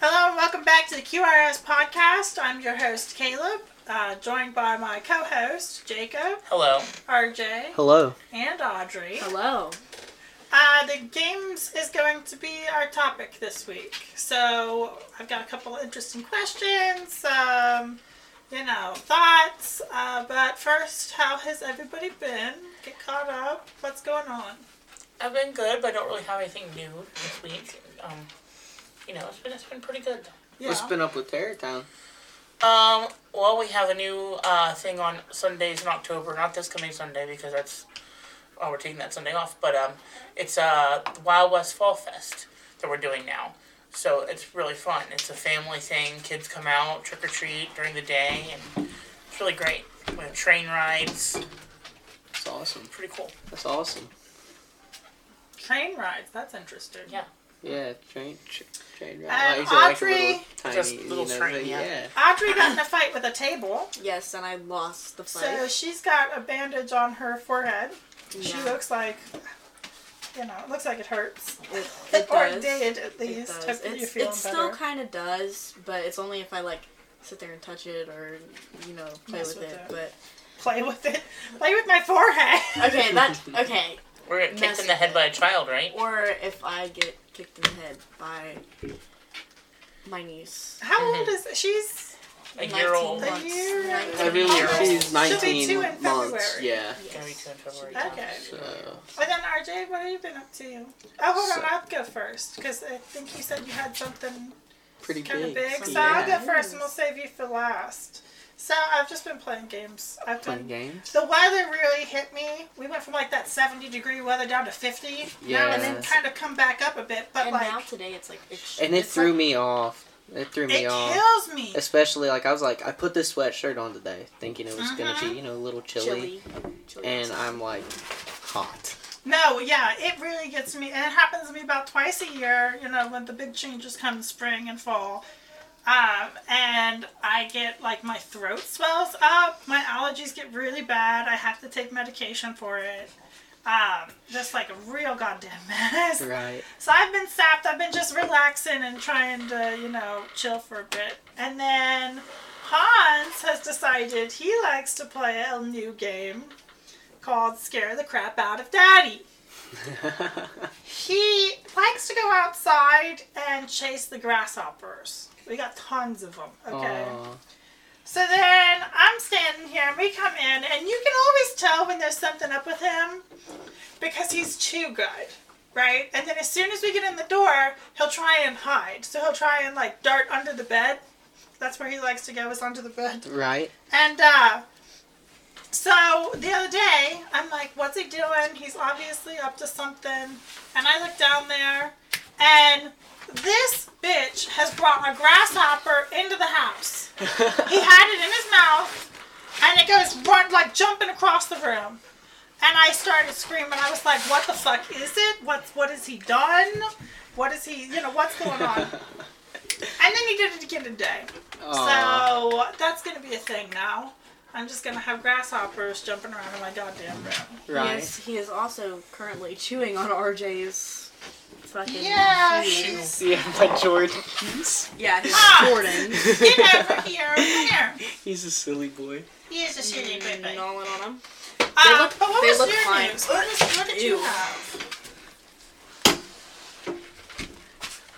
Hello and welcome back to the QRS podcast. I'm your host Caleb, uh, joined by my co-host Jacob, Hello. RJ, Hello. and Audrey. Hello. Uh, the games is going to be our topic this week. So I've got a couple of interesting questions, um, you know, thoughts. Uh, but first, how has everybody been? Get caught up. What's going on? I've been good, but I don't really have anything new this week. Um, you know, it's been it's been pretty good. Yeah. What's been up with Terror Town? Um, well, we have a new uh, thing on Sundays in October. Not this coming Sunday because that's oh, we're taking that Sunday off. But um, it's uh the Wild West Fall Fest that we're doing now. So it's really fun. It's a family thing. Kids come out trick or treat during the day, and it's really great. We have train rides. That's awesome. Pretty cool. That's awesome. Train rides. That's interesting. Yeah. Yeah, train, tr- train ride. And Like, is it like a Audrey- little tiny, Just you little know, train, like- yeah. Audrey got in a fight with a table. Yes, and I lost the fight. So she's got a bandage on her forehead. She looks like, you know, it looks like it hurts. It, it or does. did at least. It does. You're It's, it still kind of does, but it's only if I like sit there and touch it or you know play with, with it. it. But Play with it. Play with my forehead. okay, that okay. We're getting kicked in the head by a child, right? Or if I get kicked in the head by my niece. How old mm-hmm. is she's? A year old. 19 A year? 19 Every Almost. year she's She'll be two in months. February. Yeah. Gonna be Yes. two in February. Okay. So, Well then, RJ, what have you been up to? Oh, hold on, I'll go first because I think you said you had something pretty kind of big. big. So yeah. I'll go first, and we'll save you for last. So I've just been playing games. I've Playing been games. The weather really hit me. We went from like that 70 degree weather down to 50. Yeah. and then kind of come back up a bit, but And like now today it's like it's, And it it's threw like, me off. It threw me it off. kills me. Especially like I was like I put this sweatshirt on today, thinking it was gonna Mhm. be you know a little chilly, chilly. chilly and outside. I'm like hot. No, yeah, it really gets me, and it happens to me about twice a year. You know, when the big changes come in spring and fall, um, and I get like my throat swells up, my allergies get really bad. I have to take medication for it. Um, just like a real goddamn mess. Right. So I've been sapped. I've been just relaxing and trying to, you know, chill for a bit. And then Hans has decided he likes to play a new game called Scare the Crap Out of Daddy. He likes to go outside and chase the grasshoppers. We got tons of them, okay? Aw. So then I'm standing here and we come in and you can always tell when there's something up with him because he's too good, right? And then as soon as we get in the door, he'll try and hide. So he'll try and like dart under the bed. That's where he likes to go is under the bed. right. And uh so the other day, I'm like, what's he doing? He's obviously up to something. And I look down there and this bitch has brought a grasshopper into the house. He had it in his mouth, and it goes run like jumping across the room. And I started screaming. I was like, "What the fuck is it? What's what has he done? What is he? You know, what's going on?" And then he did it again today. Aw. So that's gonna be a thing now. I'm just gonna have grasshoppers jumping around in my goddamn room. right. Yes, he is also currently chewing on RJ's fucking Yeah. shoes. Yeah, my Jordans. Yeah, his Ah! Jordan. Get over here. Come here. He's a silly boy. He is a silly baby. Gnawing on him. Uh, look- but what they was look your fine. news? What, was, what did you have?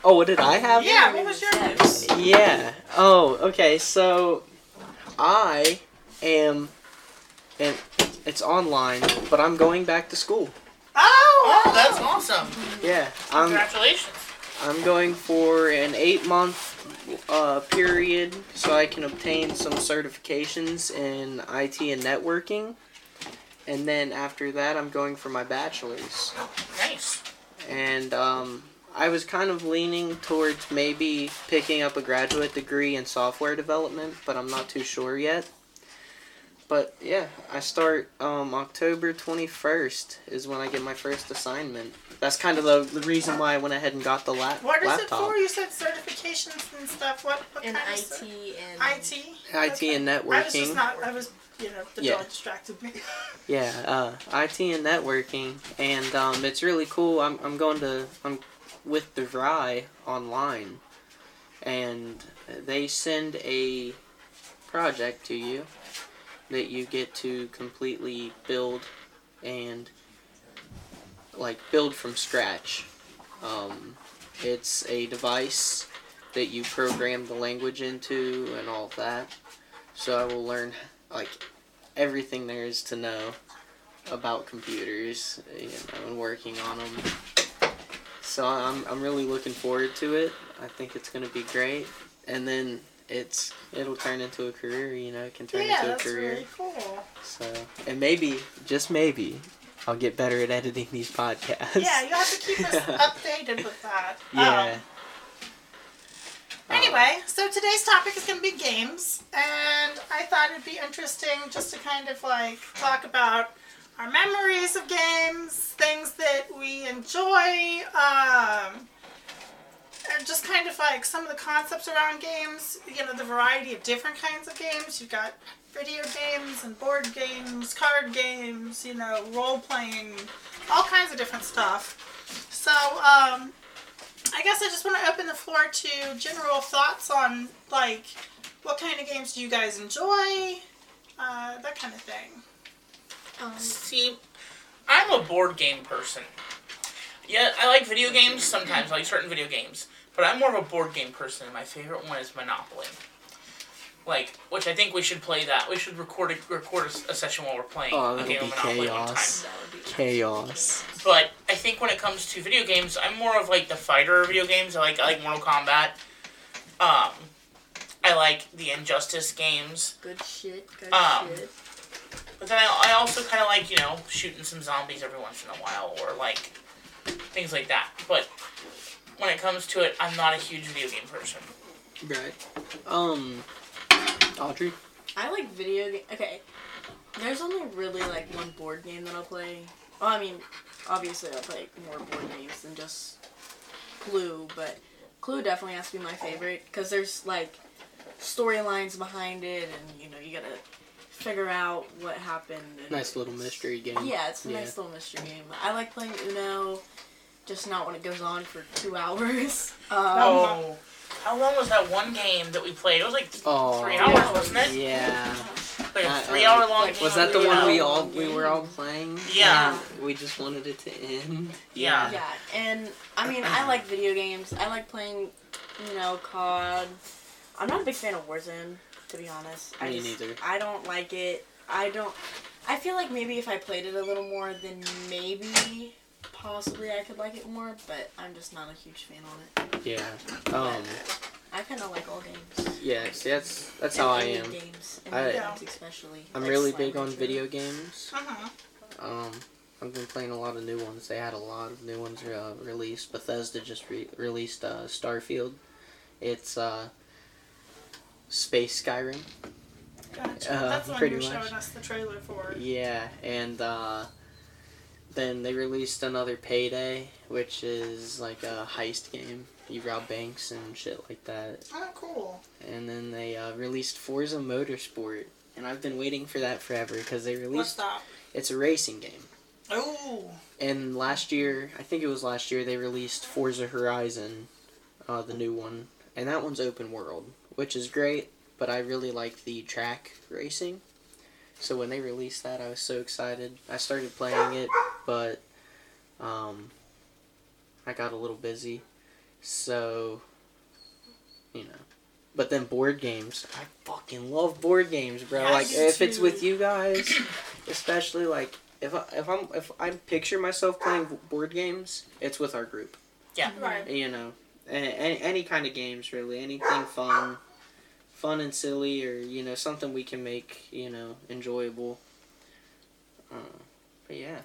Oh, what did I have? Yeah, what was your Yes. news? Yeah. Oh, okay. So, I am, and it's online, but I'm going back to school. Oh, Oh, that's awesome. Yeah, I'm Congratulations. I'm going for an eight month uh, period so I can obtain some certifications in IT and networking, and then after that I'm going for my bachelor's. Nice. And um, I was kind of leaning towards maybe picking up a graduate degree in software development, but I'm not too sure yet. But yeah, I start um, October 21st is when I get my first assignment. That's kind of the, the reason why I went ahead and got the lap- What is laptop. it for? You said certifications and stuff. What, what In kind of IT cer- and IT? IT Okay. and I was just networking. not. I was, you know, the Yeah. dog distracted me. Yeah, uh, IT and networking, and um, it's really cool. I'm, I'm going to I'm with DeVry online, and they send a project to you that you get to completely build and like build from scratch. Um, it's a device that you program the language into and all that. So I will learn like everything there is to know about computers, you know, and working on them. So I'm I'm really looking forward to it. I think it's gonna be great, and then it's it'll turn into a career. You know, it can turn yeah, into a that's career. really cool. So and maybe just maybe I'll get better at editing these podcasts. Yeah, you have to keep us updated with that. Yeah. Um, Anyway, so today's topic is going to be games, and I thought it'd be interesting just to kind of like talk about our memories of games, things that we enjoy, um, just kind of like some of the concepts around games. You know, the variety of different kinds of games. You've got video games and board games, card games. You know, role playing, all kinds of different stuff. So, um, I guess I just want to open the floor to general thoughts on like what kind of games do you guys enjoy, uh, that kind of thing. Um, See, I'm a board game person. Yeah, I like video games sometimes, I like certain video games. But I'm more of a board game person. And my favorite one is Monopoly. Like, which I think we should play that. We should record a, record a, a session while we're playing Oh, a that'll game be of Monopoly one time. chaos. that would be Chaos. But I think when it comes to video games, I'm more of like the fighter video games. I like I like Mortal Kombat. Um, I like the Injustice games. good shit. Good Um, shit. But then I, I also kind of like you know shooting some zombies every once in a while or like things like that. But when it comes to it, I'm not a huge video game person. Right. Um. Audrey. I like video game. Okay, there's only really like one board game that I'll play. Well, I mean, obviously I'll play more board games than just Clue, but Clue definitely has to be my favorite because there's like storylines behind it, and you know you gotta figure out what happened. And Nice little mystery game. Yeah, it's a Yeah. nice little mystery game. I like playing Uno, just not when it goes on for two hours. Um, Oh, how long was that one game that we played? It was like Oh. three hours, wasn't it? Yeah. Like a Uh, three-hour long like, game. Was that the one we all we were all playing? Yeah. We just wanted it to end. Yeah. Yeah, and I mean, I like video games. I like playing, you know, COD. I'm not a big fan of Warzone, to be honest. I Me just, neither. I don't like it. I don't. I feel like maybe if I played it a little more, then maybe, possibly, I could like it more. But I'm just not a huge fan on it. Yeah. Um. I kind of like all games. Yeah. See, that's that's how I am. Games, and I- games especially. I'm like really big on video games. Uh-huh. Um. I've been playing a lot of new ones. They had a lot of new ones uh, released. Bethesda just re- released uh, Starfield. It's uh, space Skyrim. Gotcha. Uh, That's the one you were showing us the trailer for. Yeah, and uh, then they released another Payday, which is like a heist game. You rob banks and shit like that. Oh, cool. And then they uh, released Forza Motorsport, and I've been waiting for that forever because they What's released. that? It's a racing game. Oh, And last year, I think it was last year, they released Forza Horizon, uh, the new one, and that one's open world, which is great. But I really like the track racing. So when they released that, I was so excited. I started playing it, but um, I got a little busy. So, you know. But then board games, I fucking love board games, bro. Yeah, I like do if it's with you guys, especially like if I, if I'm if I picture myself playing board games, it's with our group. Yeah. Right. You know, any, any kind of games really, anything fun, fun and silly, or you know something we can make you know enjoyable. Uh, but yeah,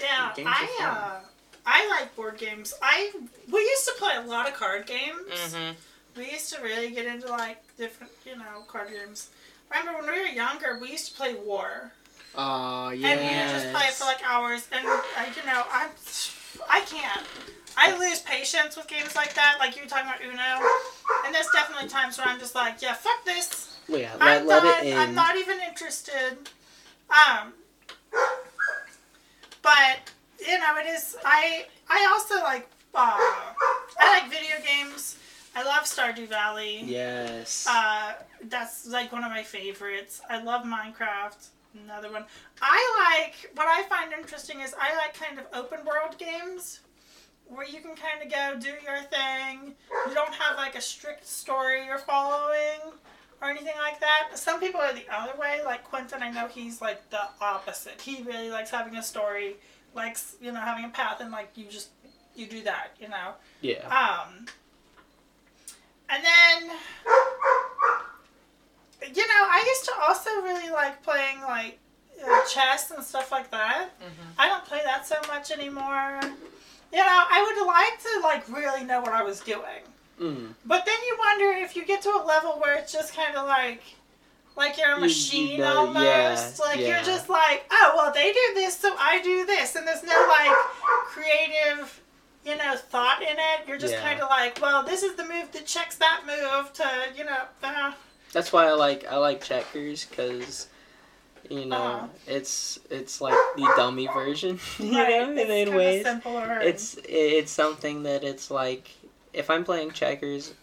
Yeah, I uh, I like board games. I we used to play a lot of card games. Mm-hmm. We used to really get into like different, you know, card games. Remember when we were younger, we used to play War, oh yeah, and we would just play it for like hours. And uh, you know, I'm I can't. I lose patience with games like that. Like you were talking about Uno, and there's definitely times where I'm just like, yeah, fuck this. yeah, I'm let, let done. it in. I'm not even interested. Um, but you know, it is. I I also like. Uh, I like video games. I love Stardew Valley. Yes. Uh, that's like one of my favorites. I love Minecraft. Another one. I like what I find interesting is I like kind of open world games where you can kind of go do your thing. You don't have like a strict story you're following or anything like that. Some people are the other way. Like Quentin, I know he's like the opposite. He really likes having a story, likes you know having a path, and like you just you do that, you know. yeah. Um, and then, you know, I used to also really like playing like uh, chess and stuff like that. Mhm. I don't play that so much anymore. You know, I would like to like really know what I was doing, Mm. but then you wonder if you get to a level where it's just kind of like. Like you're a You- you machine know, almost. yeah, like you're just like, oh well, they do this, so I do this, and there's no like creative, you know, thought in it. You're just Yeah. kind of like, well, this is the move that checks that move to, you know. Uh, That's why I like I like checkers because you know Uh-huh. it's it's like the dummy version. You right, know, in, it's in ways. simpler. It's it's something that it's like if I'm playing checkers,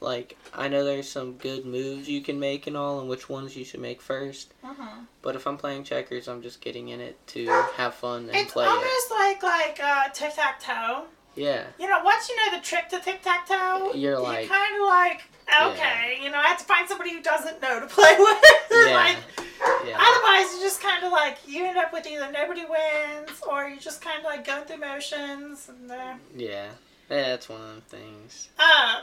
like I know there's some good moves you can make and all, and which ones you should make first. uh But if I'm playing checkers, I'm just getting in it to have fun and It's play it. almost like like uh, tic tac toe. Yeah, You know, once you know the trick to tic tac toe, You're like- kind of like, Yeah. okay, you know, I have to find somebody who doesn't know to play with. yeah, like, yeah. Otherwise, you just kind of like you end up with either nobody wins or you just kind of like going through motions. And uh, Yeah, that's one of them things. um,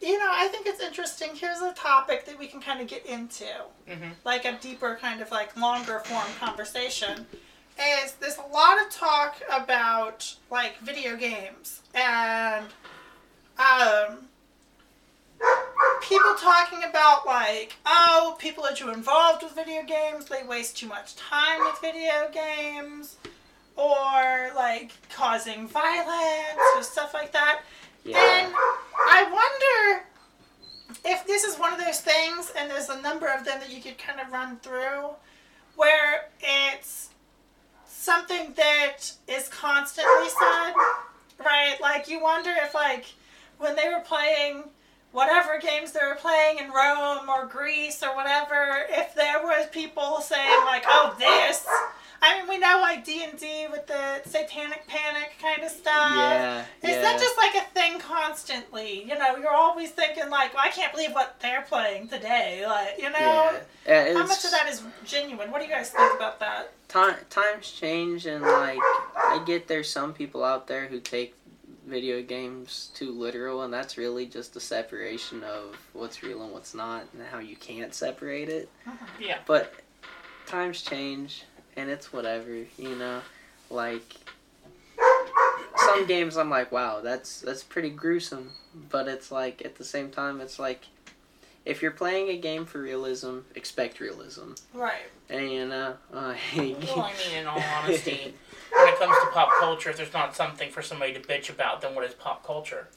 you know, I think it's interesting. Here's a topic that we can kind of get into, Mhm. like a deeper kind of like longer form conversation. Is there's a lot of talk about like video games and um people talking about like oh people are too involved with video games they waste too much time with video games or like causing violence or stuff like that Yeah, and i wonder if this is one of those things and there's a number of them that you could kind of run through where it's something that is constantly said right? Like you wonder if like when they were playing whatever games they were playing in Rome or Greece or whatever, if there was people saying like, "Oh, this," I mean, we know like D and D with the Satanic Panic kind of stuff. yeah, Is yeah. that just like a thing constantly? You know, you're always thinking like, well, I can't believe what they're playing today. Like, you know, yeah. How much of that is genuine? What do you guys think about that? time times change and like I get there's some people out there who take video games too literal and that's really just a separation of what's real and what's not and how you can't separate it. Uh-huh. Yeah. But times change and it's whatever, you know. Like some games I'm like, wow, that's that's pretty gruesome. But it's like at the same time it's like if you're playing a game for realism, expect realism. Right. And you know, uh, Well, I mean, in all honesty, when it comes to pop culture, if there's not something for somebody to bitch about, then what is pop culture?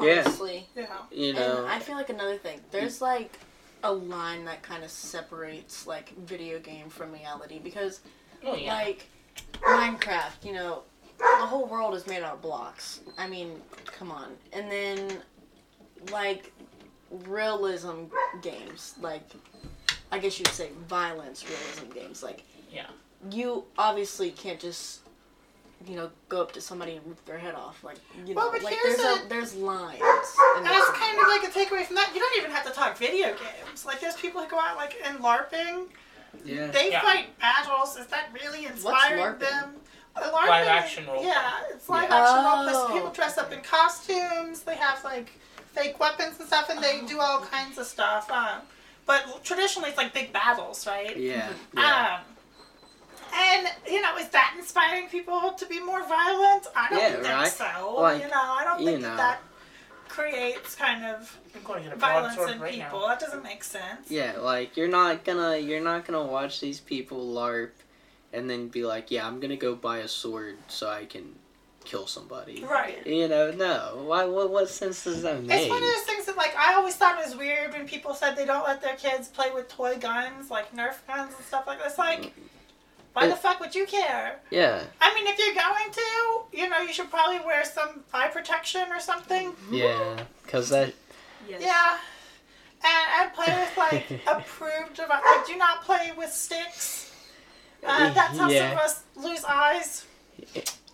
Yeah. Honestly. Yeah. you And know, I feel like another thing, there's like a line that kind of separates like video game from reality because Oh yeah. like Minecraft, you know, the whole world is made out of blocks. I mean, come on. And then like realism games, like I guess you'd say violence realism games, like Yeah. You obviously can't just you know go up to somebody and rip their head off like you know Well, but like here's there's a- a, there's lines and That's kind of like a takeaway from that. You don't even have to talk video games. Like there's people who go out like in LARPing. yeah. They Yeah. fight battles. Is that really inspiring LARPing? them? LARPing, Live action role Yeah, it's live Yeah. action role play. Oh. people dress up in costumes. They have like fake weapons and stuff, and they do all kinds of stuff. Um, but traditionally, it's like big battles, right? Yeah, yeah. Um, and you know, is that inspiring people to be more violent? I don't Yeah, think right. so. Like, you know, I don't think know. that, that creates kind of I'm going to get a violence in right people. now. That doesn't make sense. Yeah, like you're not gonna you're not gonna watch these people LARP and then be like, yeah, I'm gonna go buy a sword so I can kill somebody. Right. You know, no. Why? What? What sense does that make? It's one of those things that, like, I always thought it was weird when people said they don't let their kids play with toy guns, like Nerf guns and stuff like that. It's like, Why the fuck would you care? Yeah. I mean, if you're going to, you know, you should probably wear some eye protection or something. Yeah. Cause that. Yes. Yeah. And I play with like approved device. I do not play with sticks. Uh, that's how some of us lose eyes.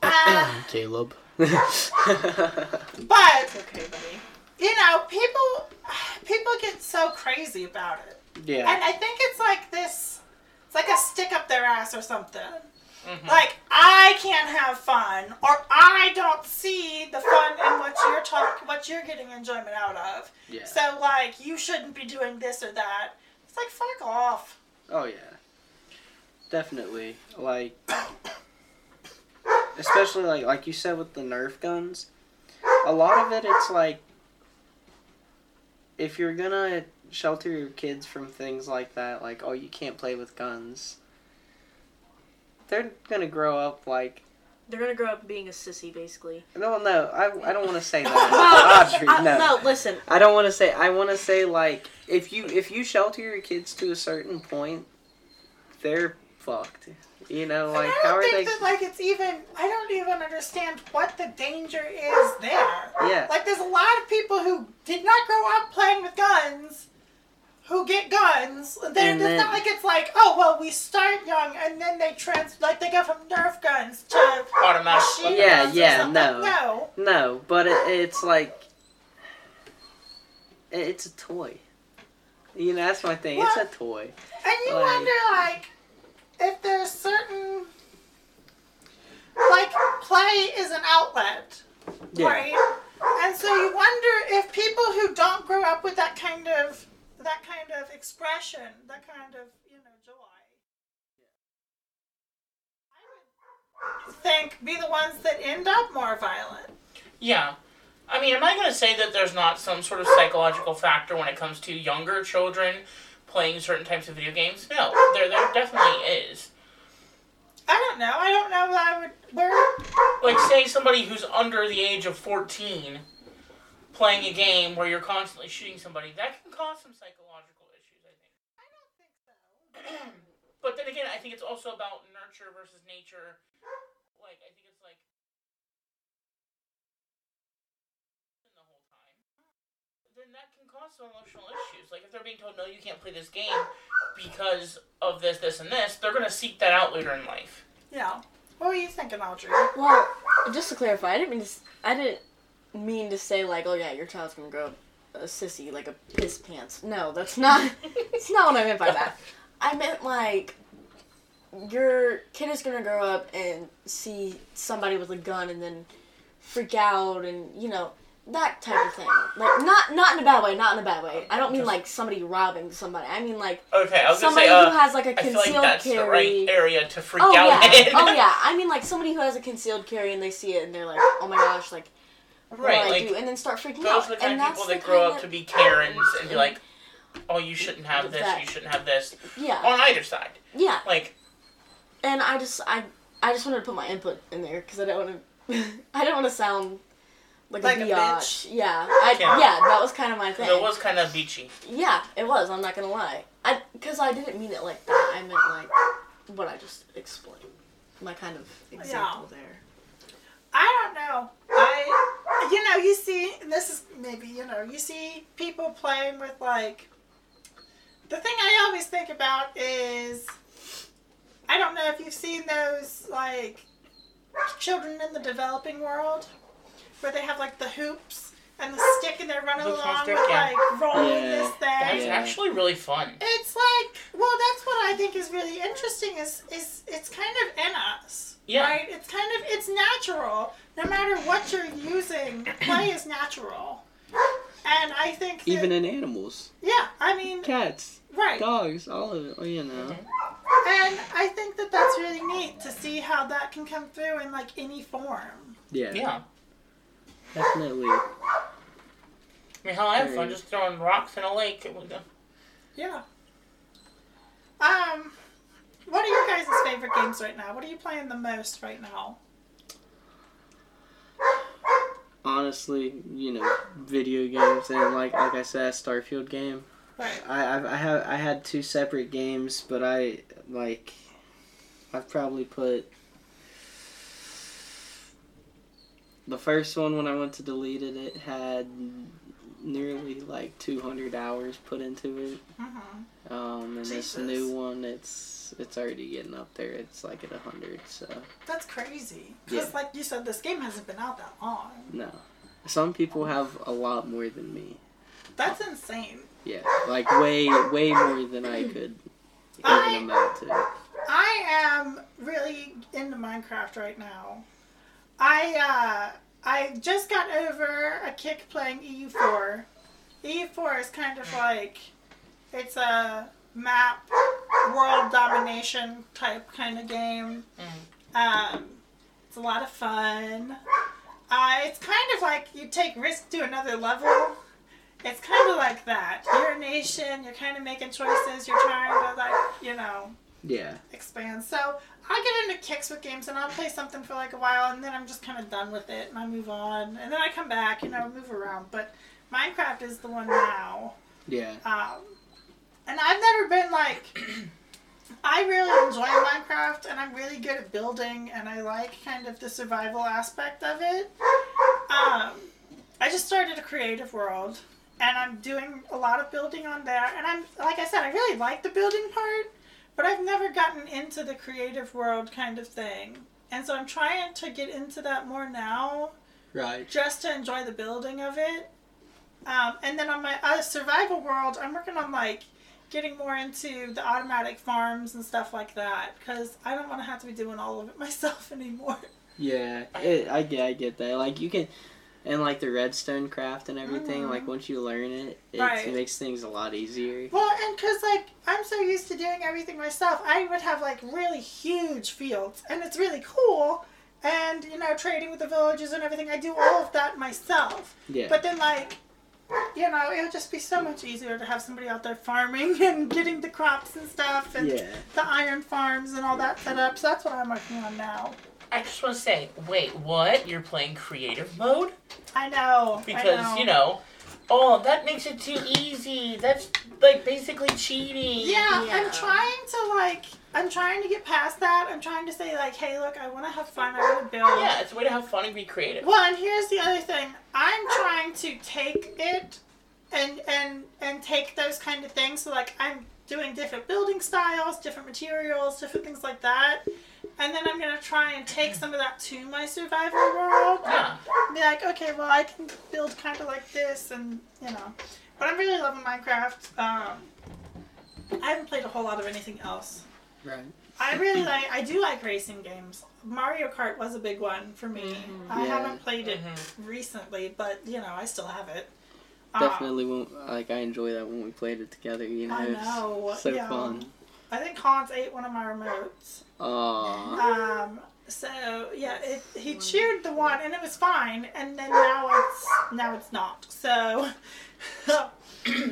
Uh, Caleb. but Okay, buddy. you know, people people get so crazy about it, yeah. and I think it's like this. It's like a stick up their ass or something. Mhm. Like I can't have fun, or I don't see the fun in what you're talk, what you're getting enjoyment out of. Yeah. So like you shouldn't be doing this or that. It's like fuck off. Oh yeah. Definitely. Like especially like like you said with the Nerf guns. A lot of it it's like if you're gonna shelter your kids from things like that, like oh you can't play with guns. They're gonna grow up like They're gonna grow up being a sissy, basically. no no I, I don't want to say that Audrey I- no no, listen. I don't want to say. I want to say like if you if you shelter your kids to a certain point, they're fucked. You know, And like I how don't are think they? that like it's even. I don't even understand what the danger is there. Yeah, Like there's a lot of people who did not grow up playing with guns. Who get guns? Then And it's then- not like it's like, oh well, we start young and then they trans like they go from Nerf guns to Automatic. Yeah, guns yeah, something. no. no. no, but it, it's like it- it's a toy. You know, that's my thing. It's a toy. And you Like- wonder, like, if there's certain, like, play is an outlet, Yeah. right? And so you wonder if people who don't grow up with that kind of, that kind of expression, that kind of, you know, joy, I would think be the ones that end up more violent. Yeah. I mean, am I going to say that there's not some sort of psychological factor when it comes to younger children playing certain types of video games? No, there, there definitely is. I don't know. I don't know that I would. Where? Like, say somebody who's under the age of 14 playing a game where you're constantly shooting somebody, that can cause some psychological issues, I think. I don't think so. but then again, I think it's also about nurture versus nature. Like, I think it's like. the whole time. Then that can cause some emotional issues. Like, if they're being told, no, you can't play this game because of this, this, and this, they're going to seek that out later in life. Yeah. What were you thinking, Audrey? Well, just to clarify, I didn't mean to. s- I didn't mean to say like, oh yeah, your child's gonna grow up a sissy, like a piss pants. No, that's not. That's not what I meant by that. I meant like your kid is gonna grow up and see somebody with a gun and then freak out and you know that type of thing. Like not not in a bad way, not in a bad way. I don't mean like somebody robbing somebody. I mean like Okay, I was going to somebody say, uh, who has like a I feel concealed like that's carry. the right area to freak Oh out yeah, in. oh yeah. I mean, like somebody who has a concealed carry and they see it and they're like, "Oh my gosh!" Like, what Right, I like, do? And then start freaking Those out. are the kind and of people that grow kind up to be Karens and be like, oh, you shouldn't have this, That- you shouldn't have this. Yeah, On either side. yeah. Like, And I just, I, I just wanted to put my input in there because I don't want to, I don't want to sound like, Like a a biatch. Yeah, I, Yeah. yeah. That was kind of my thing. it was kind of beachy. Yeah, it was. I'm not gonna lie. I, because I didn't mean it like that. I meant like what I just explained. My kind of example there. I don't know. I, you know, you see, and this is maybe, you know, you see people playing with like. The thing I always think about is, I don't know if you've seen those like children in the developing world, where they have like the hoops and the stick and they're running Hoops on along stick, with yeah. like rolling Yeah. this thing. Yeah. actually really fun. It's like, well, that's what I think is really interesting. Is is it's kind of in us, Yeah. right? It's kind of it's natural. No matter what you're using, play is natural. And I think that, Even in animals, yeah, I mean, cats, right. dogs, all of it. well, You know. And I think that that's really neat to see how that can come through in like any form. Yeah. Yeah. Definitely. I mean, hell, I have fun just throwing rocks in a lake. It was, uh, Yeah. Um, what are your guys' favorite games right now? What are you playing the most right now? Honestly, you know, video games and like like I said, Starfield game. Right. I I've, I have I had two separate games, but I like I've probably put the first one when I went to delete it. It had nearly like 200 hours put into it. Mhm. Um, and Jesus. this new one, it's it's already getting up there. It's like at 100. So That's crazy. Because, Yeah. like you said, this game hasn't been out that long. no, some people have a lot more than me. That's insane. Yeah, like way way more than I could even I- amount to. I am really into Minecraft right now. I uh, I just got over a kick playing EU4. EU4 is kind of like it's a map world domination type kind of game. Um, it's a lot of fun. Uh, it's kind of like you take risk to another level. It's kind of like that. You're a nation. You're kind of making choices. You're trying to like you know Yeah, expand. So I get into kicks with games and I'll play something for like a while and then I'm just kind of done with it and I move on and then I come back, you know, move around. But Minecraft is the one now. yeah, Um, and I've never been like. I really enjoy Minecraft and I'm really good at building and I like kind of the survival aspect of it. Um, I just started a creative world and I'm doing a lot of building on there and I'm like I said I really like the building part but I've never gotten into the creative world kind of thing. And so I'm trying to get into that more now right. just to enjoy the building of it. Um, and then on my uh, survival world, I'm working on like getting more into the automatic farms and stuff like that because I don't want to have to be doing all of it myself anymore. Yeah, it, I get, I get that. Like you can, and like the redstone craft and everything. Mhm. Like once you learn it, it Right. makes things a lot easier. Well, and because like I'm so used to doing everything myself, I would have like really huge fields, and it's really cool. And you know, trading with the villages and everything, I do all of that myself. Yeah, But then, like, you know, it would just be so much easier to have somebody out there farming and getting the crops and stuff and yeah, the iron farms and all that set up. So that's what I'm working on now. I just want to say, wait, what? You're playing creative mode? I know. I Because, know. you know, oh, that makes it too easy. That's like basically cheating. Yeah, Yeah. I'm trying to, like, I'm trying to get past that. I'm trying to say, like, hey, look, I want to have fun. I want to build. Yeah, it's a way to have fun and be creative. Well, and here's the other thing. I'm trying to take it and and and take those kind of things. So like I'm doing different building styles, different materials, different things like that. And then I'm gonna try and take some of that to my survival world. Yeah. And be like, okay, well I can build kind of like this, and you know. But I'm really loving Minecraft. Um, I haven't played a whole lot of anything else. right. I really like. I do like racing games. Mario Kart was a big one for me. I Yeah. haven't played it Mhm. recently, but you know, I still have it. Um, Definitely, when, like I enjoy that when we played it together. You know, I it's know, so yeah. fun. I think Hans ate one of my remotes. Aww. Um, so yeah, it, he cheered the one, and it was fine. And then now it's now it's not. So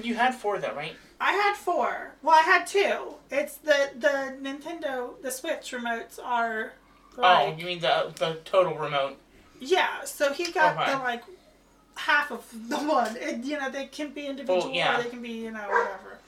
you had four though, right? I had four. Well, I had two. It's the the Nintendo, the Switch remotes are. oh, you mean the the total remote? Yeah, so he got Okay. the like half of the one. It, you know, they can be individual yeah. or they can be, you know, whatever.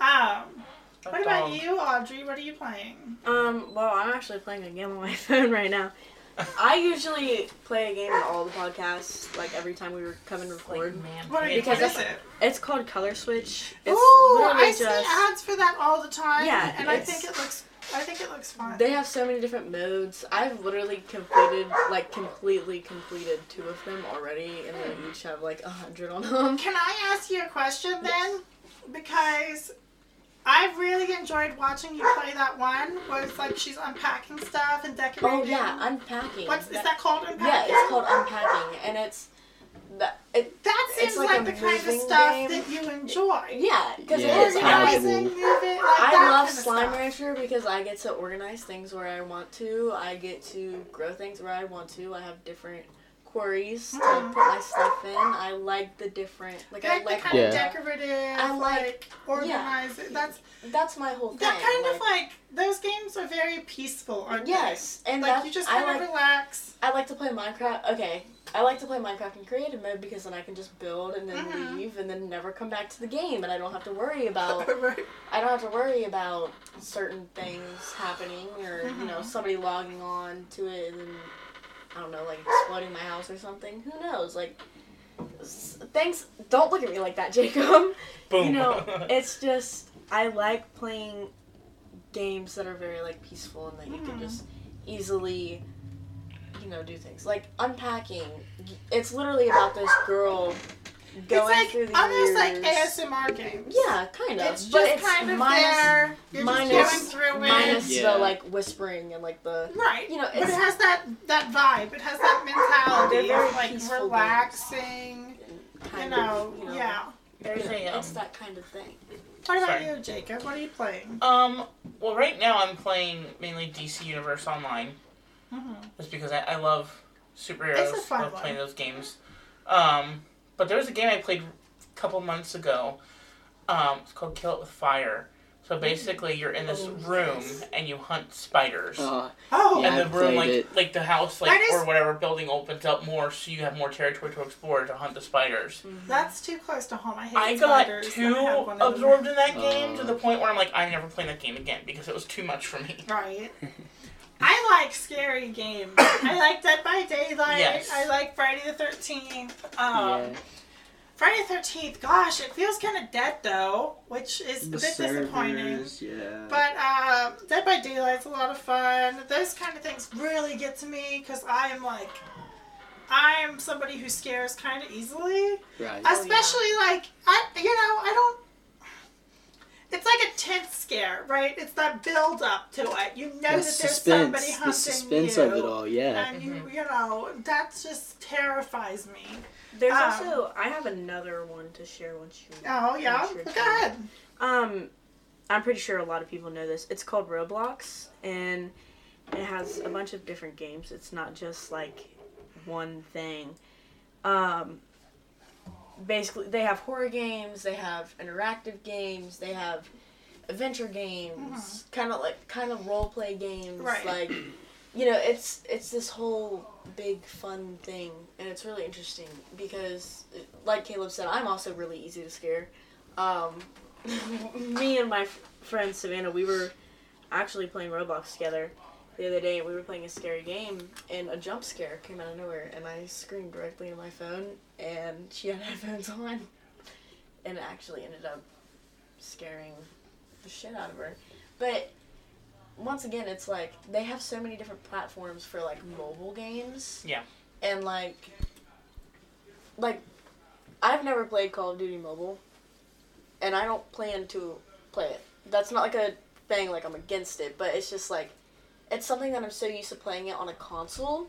Um, That what about you, Audrey? What are you playing? Um, well, I'm actually playing a game on my phone right now. I usually play a game in all the podcasts, like every time we were coming to record. man. What, are you, Because what is it? It's called Color Switch. It's Ooh, literally I see ads for that all the time. Yeah, and I think it looks. I think it looks fun. They have so many different modes. I've literally completed, like, completely completed two of them already, and they each have like a hundred on them. Can I ask you a question then? Because I really enjoyed watching you play that one where it's like she's unpacking stuff and decorating. Oh yeah, unpacking. What's is that called? Unpacking. Yeah, it's called unpacking, and it's that it. That seems it's like, like the kind of stuff game. that you enjoy. Yeah, because Yeah, it's is. I, casual. Organizing, moving, like I love kind of Slime stuff. Rancher because I get to organize things where I want to. I get to grow things where I want to. I have different quarries to Mhm. put my stuff in. I like the different like I Like, like the kind Yeah. of decorative, I like- like, organized. That's that's my whole thing. that kind like, of like those games are very peaceful, aren't yes, and they? Like that's you just I kind of like relax. I like to play Minecraft. Okay, I like to play Minecraft in creative mode because then I can just build and then Mhm. leave and then never come back to the game, and I don't have to worry about right. I don't have to worry about certain things happening or you know Mhm. somebody logging on to it and then I don't know like exploding my house or something. Who knows? Like s- thanks. Don't look at me like that, Jacob. Boom. You know, it's just I like playing games that are very like peaceful and that you can Mhm. just easily you know do things like unpacking. It's literally about this girl going it's like through the almost years. like ASMR games. Yeah, kind of. It's but just it's kind of minus, there. You're minus- just going through it. minus Yeah. the like whispering and like the Right. you know, but it has that that vibe. It has that mentality They're of like peaceful games. relaxing. You know, of you know yeah. There's a, um, it's that kind of thing. What about Sorry. you, Jacob? What are you playing? Um, well, right now I'm playing mainly DC Universe Online, Mm-hmm. just because I, I love superheroes. It's a fun love one. playing those games. Um, but there was a game I played a couple months ago. Um, it's called Kill It with Fire. So basically, you're in this Oh, room yes. and you hunt spiders. Uh, Oh, Yeah. and the I've room, like it. like the house, like That is- or whatever building opens up more, so you have more territory to explore to hunt the spiders. that's too close to home. I hate I got spiders. too I have one of them. absorbed in that game to Uh. the point where I'm like, I'm never playing that game again because it was too much for me. Right. I like scary games. I like Dead by Daylight. Yes. I like Friday the Thirteenth. Um, yeah. Friday the Thirteenth. Gosh, it feels kind of dead though, which is a The bit disappointing. yeah. But um, Dead by Daylight's a lot of fun. Those kind of things really get to me because I am like, I am somebody who scares kind of easily. right. yeah. Especially like I, you know, I don't. It's like a tense scare, right? It's that build up to it. You know the that there's suspense, somebody hunting the suspense you, of it all, yeah. and you, Mhm. you know, that just terrifies me. There's Um, also I have another one to share once you. Oh yeah, go ahead. Um, I'm pretty sure a lot of people know this. It's called Roblox, and it has a bunch of different games. It's not just like one thing. Um, basically, they have horror games, they have interactive games, they have adventure games, kind of like kind of role play games. Right. Like, you know, it's it's this whole big fun thing, and it's really interesting because, like Caleb said, I'm also really easy to scare. Um, me and my f- friend Savannah, we were actually playing Roblox together the other day. We were playing a scary game, and a jump scare came out of nowhere, and I screamed directly in my phone, and she had headphones on, and it actually ended up scaring the shit out of her. But once again, it's like they have so many different platforms for like mobile games. Yeah. And like, like, I've never played Call of Duty Mobile, and I don't plan to play it. That's not like a thing like I'm against it, but it's just like, it's something that I'm so used to playing it on a console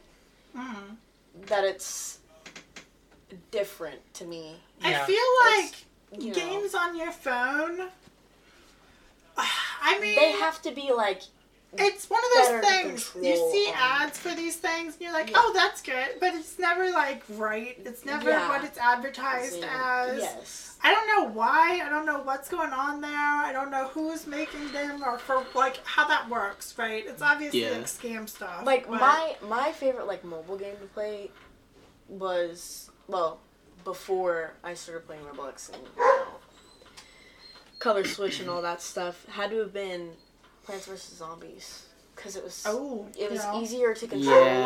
Mm. that it's different to me. Yeah. I feel like You know. games on your phone. I mean, They have to be like It's one of those things. You see on. ads for these things, and you're like, Yeah. "Oh, that's good," but it's never like right. It's never Yeah. what it's advertised as. yes. I don't know why. I don't know what's going on there. I don't know who's making them or for like how that works. Right? It's obviously Yeah. like scam stuff. Like but- my my favorite like mobile game to play was well before I started playing Roblox and you know, Color Switch and all that stuff had to have been Plants vs Zombies because it was Oh, it was yeah. easier to control Yeah.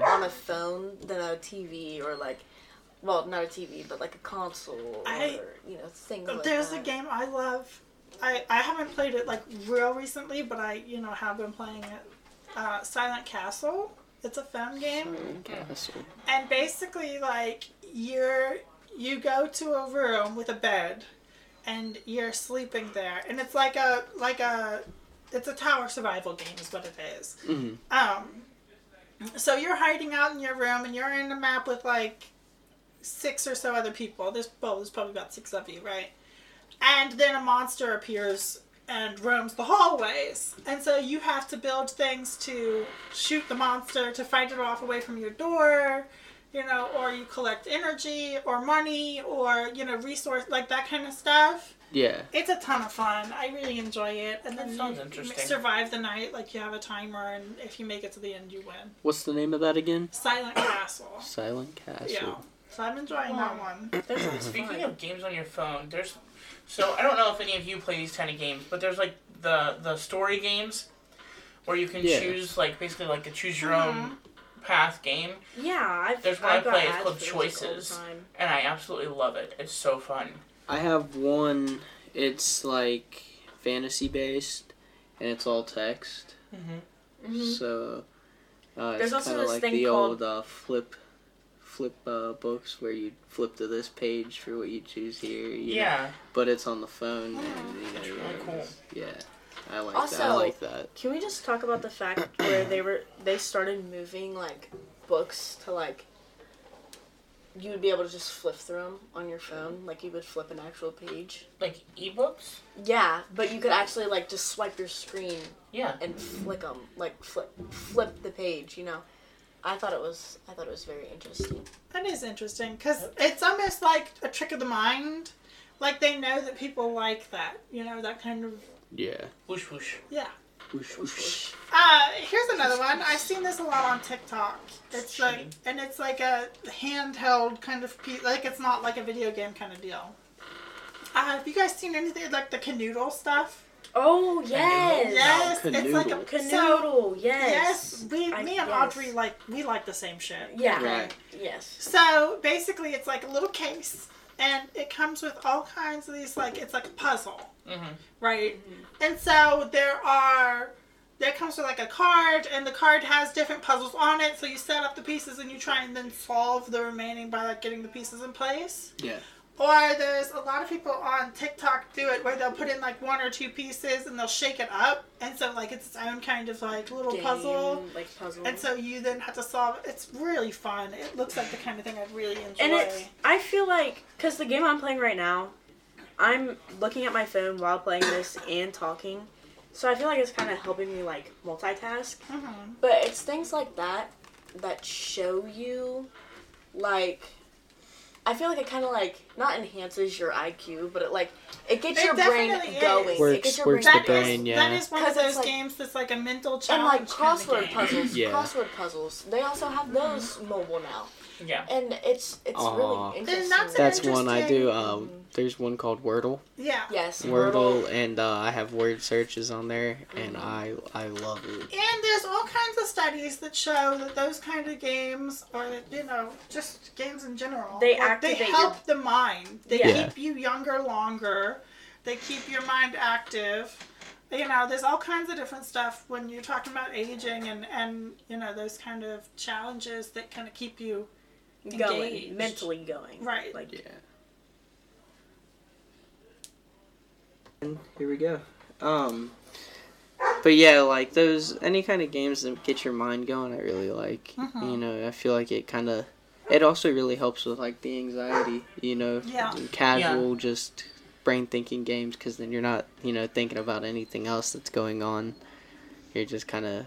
like on a phone than a TV or like well not a TV but like a console I- or you know things like There's that. a game I love. I, I haven't played it like real recently, but I you know have been playing it. Uh, Silent Castle. It's a phone game, Silent Castle. and basically like you're you go to a room with a bed, and you're sleeping there, and it's like a like a it's a tower survival game is what it is. hmm Um, so you're hiding out in your room, and you're in a map with like six or so other people. There's well, there's probably about six of you, right? And then a monster appears and roams the hallways, and so you have to build things to shoot the monster, to fight it off away from your door, you know, or you collect energy or money or you know resource like that kind of stuff. Yeah. It's a ton of fun. I really enjoy it. And then you interesting. survive the night. Like you have a timer, and if you make it to the end, you win. What's the name of that again? Silent Castle. Silent Castle. Yeah. So I'm enjoying that one. That's Speaking fun. of games on your phone, there's so I don't know if any of you play these kind of games, but there's like the the story games where you can Yeah. choose like basically like a choose your Mm-hmm. own path game, Yeah, I've, There's one I've I play, it's called for those, like, all the Choices. and I absolutely love it. It's so fun. I have one. It's like fantasy based, and it's all text. Mm-hmm. Mhm. So uh, There's it's also kind of this like thing the called- old uh, flip, flip uh, books where you flip to this page for what you choose here. you know, Yeah, but it's on the phone. And, you know, That's really cool. Yeah, I like that. I Also- like that. Can we just talk about the fact where they were they started moving like books to like you would be able to just flip through them on your phone, like you would flip an actual page. like ebooks. Yeah, but you could actually like just swipe your screen Yeah, and flick them, like flip flip the page. You know, I thought it was I thought it was very interesting. That is interesting because it's almost like a trick of the mind. Like they know that people like that, you know, that kind of Yeah. whoosh whoosh. yeah. Whoosh, whoosh. Uh, here's another one. I've seen this a lot on TikTok. It's like, and it's like a handheld kind of piece. Like it's not like a video game kind of deal. Uh, have you guys seen anything like the Kanoodle stuff? Oh yes, Yes, it's like a Kanoodle. so- yes, yes. We, I- me and yes. Audrey like we like the same shit. Yeah. Right. Yes. So basically, it's like a little case, and it comes with all kinds of these like it's like a puzzle. Mm-hmm. right? And so there are there comes with like a card, and the card has different puzzles on it. So you set up the pieces, and you try and then solve the remaining by like getting the pieces in place. Yeah. Or there's a lot of people on TikTok do it where they'll put in like one or two pieces and they'll shake it up, and so like it's its own kind of like little Game, puzzle. like puzzle. And so you then have to solve it. It's really fun. It looks like the kind of thing I'd really enjoy. And it's, I feel like, because the game I'm playing right now, I'm looking at my phone while playing this and talking. So I feel like it's kind of helping me, like, multitask. Mhm. But it's things like that that show you, like, I feel like it kind of, like, not enhances your IQ, but it, like, it gets It your brain is. going. it gets your works brain the That is- brain, yeah. that is one of 'Cause it's those like- games that's like a mental challenge. And challenge. like crossword kind of puzzles, Yeah. crossword puzzles, they also have those mobile now, Yeah. and it's it's Aw. really interesting. that's an That's one I do. Um, there's one called Wordle. Yeah. yes, Wordle, and uh, I have word searches on there, and I I love it. And there's all kinds of studies that show that those kind of games, or you know, just games in general, They like, they activate help the mind. They Yeah. keep you younger longer. They keep your mind active. You know, there's all kinds of different stuff when you're talking about aging and and you know those kind of challenges that kind of keep you going engaged. mentally going. Right. Like Yeah. And here we go. Um, but yeah, like those any kind of games that get your mind going, I really like. Mhm. You know, I feel like it kind of. It also really helps with like the anxiety. You know, Yeah. casual just brain thinking games because then you're not you know thinking about anything else that's going on. You're just kind of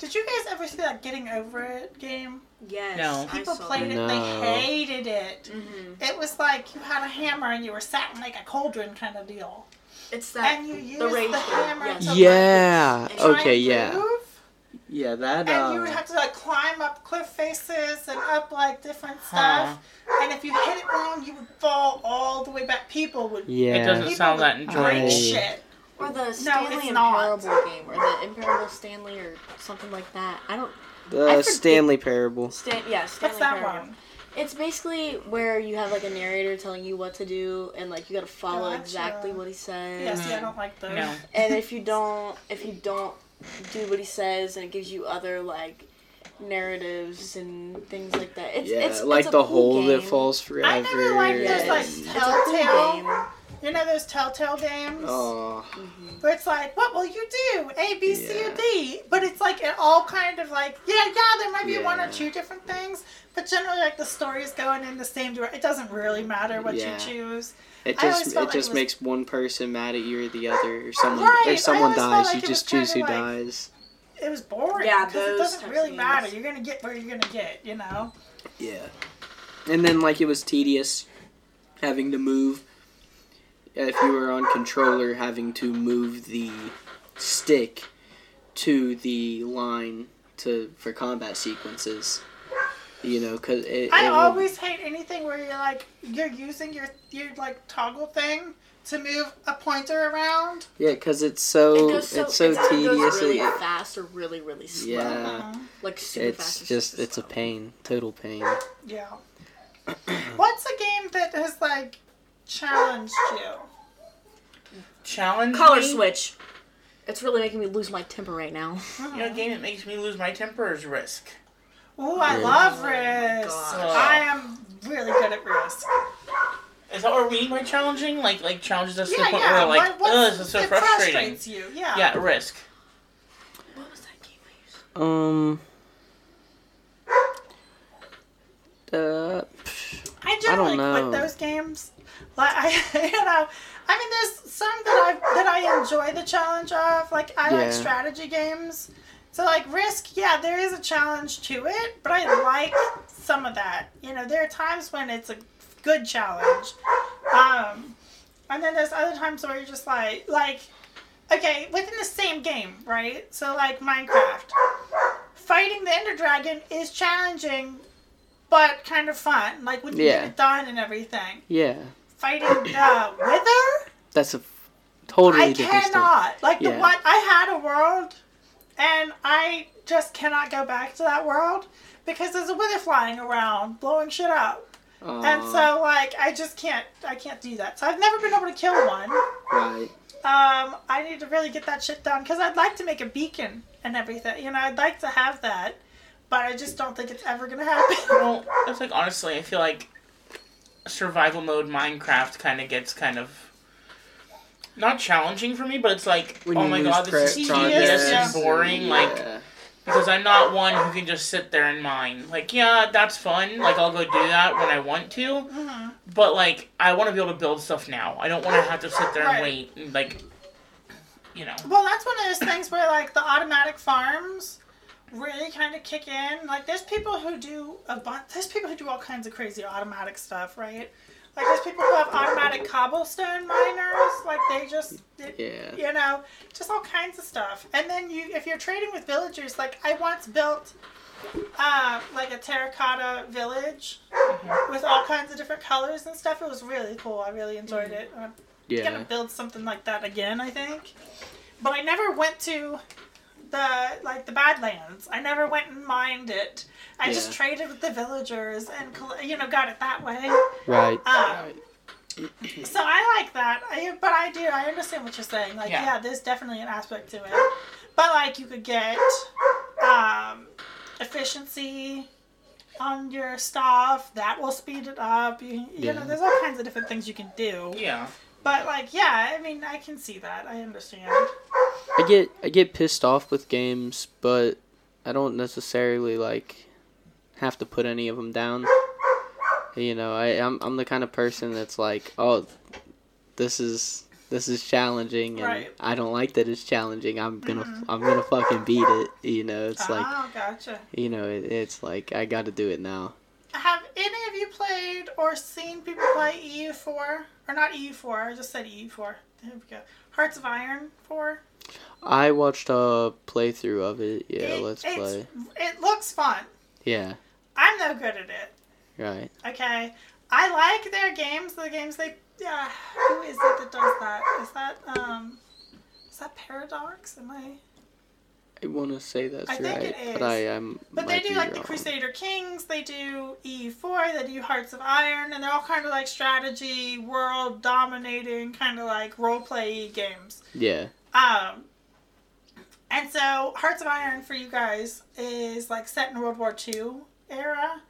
Did you guys ever see that Getting Over It game? Yes, No. People played it, No. they hated it. hmm It was like you had a hammer and you were sat in like a cauldron kind of deal. It's that and you used the the, hammer yes. to yeah. and Okay, and yeah, move, yeah. That and you uh, would have to like climb up cliff faces and up like different Huh. stuff. And if you hit it wrong, you would fall all the way back. People would yeah. It doesn't sound would that break enjoyable. shit. or the Stanley it's and not. Game, or the Imparable Stanley, or something like that. I don't. I The Stanley Parable. Stan, yeah, Stanley What's that Parable. one? It's basically where you have like a narrator telling you what to do, and like you gotta follow Gotcha. exactly what he says. Yeah, see, I don't like those. No. and if you don't if you don't do what he says and it gives you other like narratives and things like that it's yeah, it's like it's a the cool hole that falls forever. I never liked Yeah, those, like, it's, it's a cool Telltale. game You know those Telltale games? Oh, Where it's like, what will you do? A, B, C, Yeah. or D. But it's like it all kind of like, yeah, yeah, there might be one or two different things, but generally like the story is going in the same direction. It doesn't really matter what Yeah. you choose. it just it felt like it just was- makes one person mad at you or the other, or someone Right, I or someone dies. like you just choose who like- dies. it was boring. Yeah, because it doesn't really of matter. You're gonna get where you're gonna get. You know. Yeah. And then like it was tedious having to move if you were on controller having to move the stick to the line to for combat sequences. You know, cuz it, I it would- always hate anything where you're like you're using your your like toggle thing to move a pointer around. Yeah, cuz it's so, It so it's so it either tedious. Goes really it- fast or really really slow. Yeah. Uh, Like super fast. it's or just super it's a pain, total pain. yeah. What's a game that has like challenged you? Challenge Color me? switch. It's really making me lose my temper right now. You know, a game that makes me lose my temper is Risk. Ooh, I Risk. love Oh Risk. gosh. I am really good at Risk. Is that what we mean by challenging? Like, like challenges us to the point yeah. where we're like, what- what's- oh, this is so it frustrating. frustrates you. Yeah. Yeah, Risk. What was that game I used? Um the I generally know. quit those games. Like I, you know, I mean, there's some that I that I enjoy the challenge of. Like I Yeah. like strategy games. So like Risk, yeah, there is a challenge to it, but I like some of that. You know, there are times when it's a good challenge, um, and then there's other times where you're just like, like, okay, within the same game, right? So like Minecraft, fighting the Ender Dragon is challenging, but kind of fun. Like when you Yeah. get it done and everything. yeah, Fighting the Wither. that's a f- totally I different story. I cannot. Like the one I had a world, and I just cannot go back to that world because there's a wither flying around blowing shit up, and so like I just can't. I can't do that. So I've never been able to kill one. right. Um, I need to really get that shit done because I'd like to make a beacon and everything. You know, I'd like to have that, but I just don't think it's ever gonna happen. Well, it's like honestly, I feel like survival mode Minecraft kind of gets kind of not challenging for me, but it's like, When oh my god, this is pro- tedious progress, and boring. Like because I'm not one who can just sit there and mine. Like, yeah, that's fun. Like I'll go do that when I want to, Mhm. but like I want to be able to build stuff now. I don't want to have to sit there and Right. wait and like, you know. Well, that's one of those things where like the automatic farms really kind of kick in. Like, there's people who do a bunch. There's people who do all kinds of crazy automatic stuff, right? Like, there's people who have automatic cobblestone miners. Like, they just, it, Yeah. you know, just all kinds of stuff. And then you, if you're trading with villagers, like I once built, uh, like a terracotta village with all kinds of different colors and stuff. It was really cool. I really enjoyed it. I'm Yeah. gonna build something like that again. I think, but I never went to the like the Badlands. I never went and mined it. I just traded with the villagers and you know got it that way. Right. Um, so I like that. I, but I do. I understand what you're saying. Like, Yeah. yeah. there's definitely an aspect to it. But like, you could get um, efficiency on your stuff. That will speed it up. You, you Yeah. know, there's all kinds of different things you can do. Yeah. But like, yeah, I mean, I can see that. I understand. I get I get pissed off with games, but I don't necessarily like have to put any of them down. You know, I I'm I'm the kind of person that's like, oh, this is this is challenging, and Right. I don't like that it's challenging. I'm gonna Mhm. I'm gonna fucking beat it. You know, it's like oh, gotcha. you know, it, it's like I got to do it now. Have any of you played or seen people play EU4? Or not EU4, I just said EU4. There we go. Hearts of Iron 4? I watched a playthrough of it. Yeah, It- let's play. It looks fun. Yeah, I'm no good at it. right. Okay. I like their games, the games they. Yeah. Who is it that does that? Is that, um. Is that Paradox? Am I. I want to say that's I think right, but. I am. But they do like the Crusader Kings, they do EU4, they do Hearts of Iron, and they're all kind of like strategy, world dominating, kind of like role play games. Yeah, Um, and so Hearts of Iron for you guys is like set in World War II era.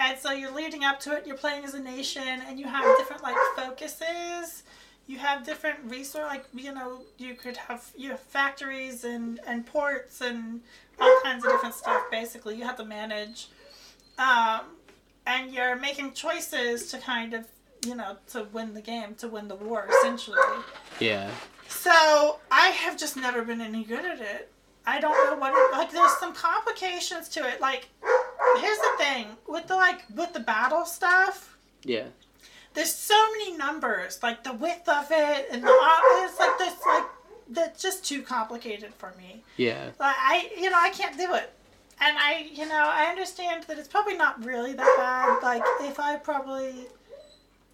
And so you're leading up to it, you're playing as a nation, and you have different like focuses. You have different resource, like you know, you could have you have factories and and ports and all kinds of different stuff. Basically, you have to manage, um, and you're making choices to kind of you know to win the game, to win the war, essentially. yeah. So I have just never been any good at it. I don't know what it, like. There's some complications to it. Like, here's the thing with the like with the battle stuff. Yeah. There's so many numbers, like the width of it, and the it's like this like that's just too complicated for me. Yeah. Like I, you know, I can't do it. And I, you know, I understand that it's probably not really that bad. Like if I probably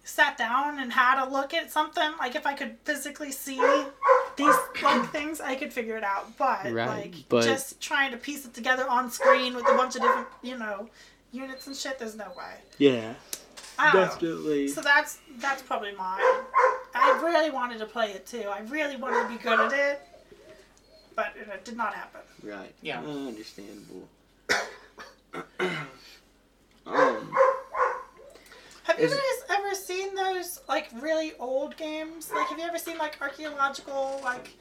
sat down and had a look at something, like if I could physically see these like things, I could figure it out. But Right, like but- just trying to piece it together on screen with a bunch of different, you know, units and shit, there's no way. Yeah. I. Definitely. So that's that's probably mine. I really wanted to play it too. I really wanted to be good at it, but it did not happen. Right. Yeah. Uh, understandable. um. Have you guys ever seen those like really old games? Like, have you ever seen like archaeological like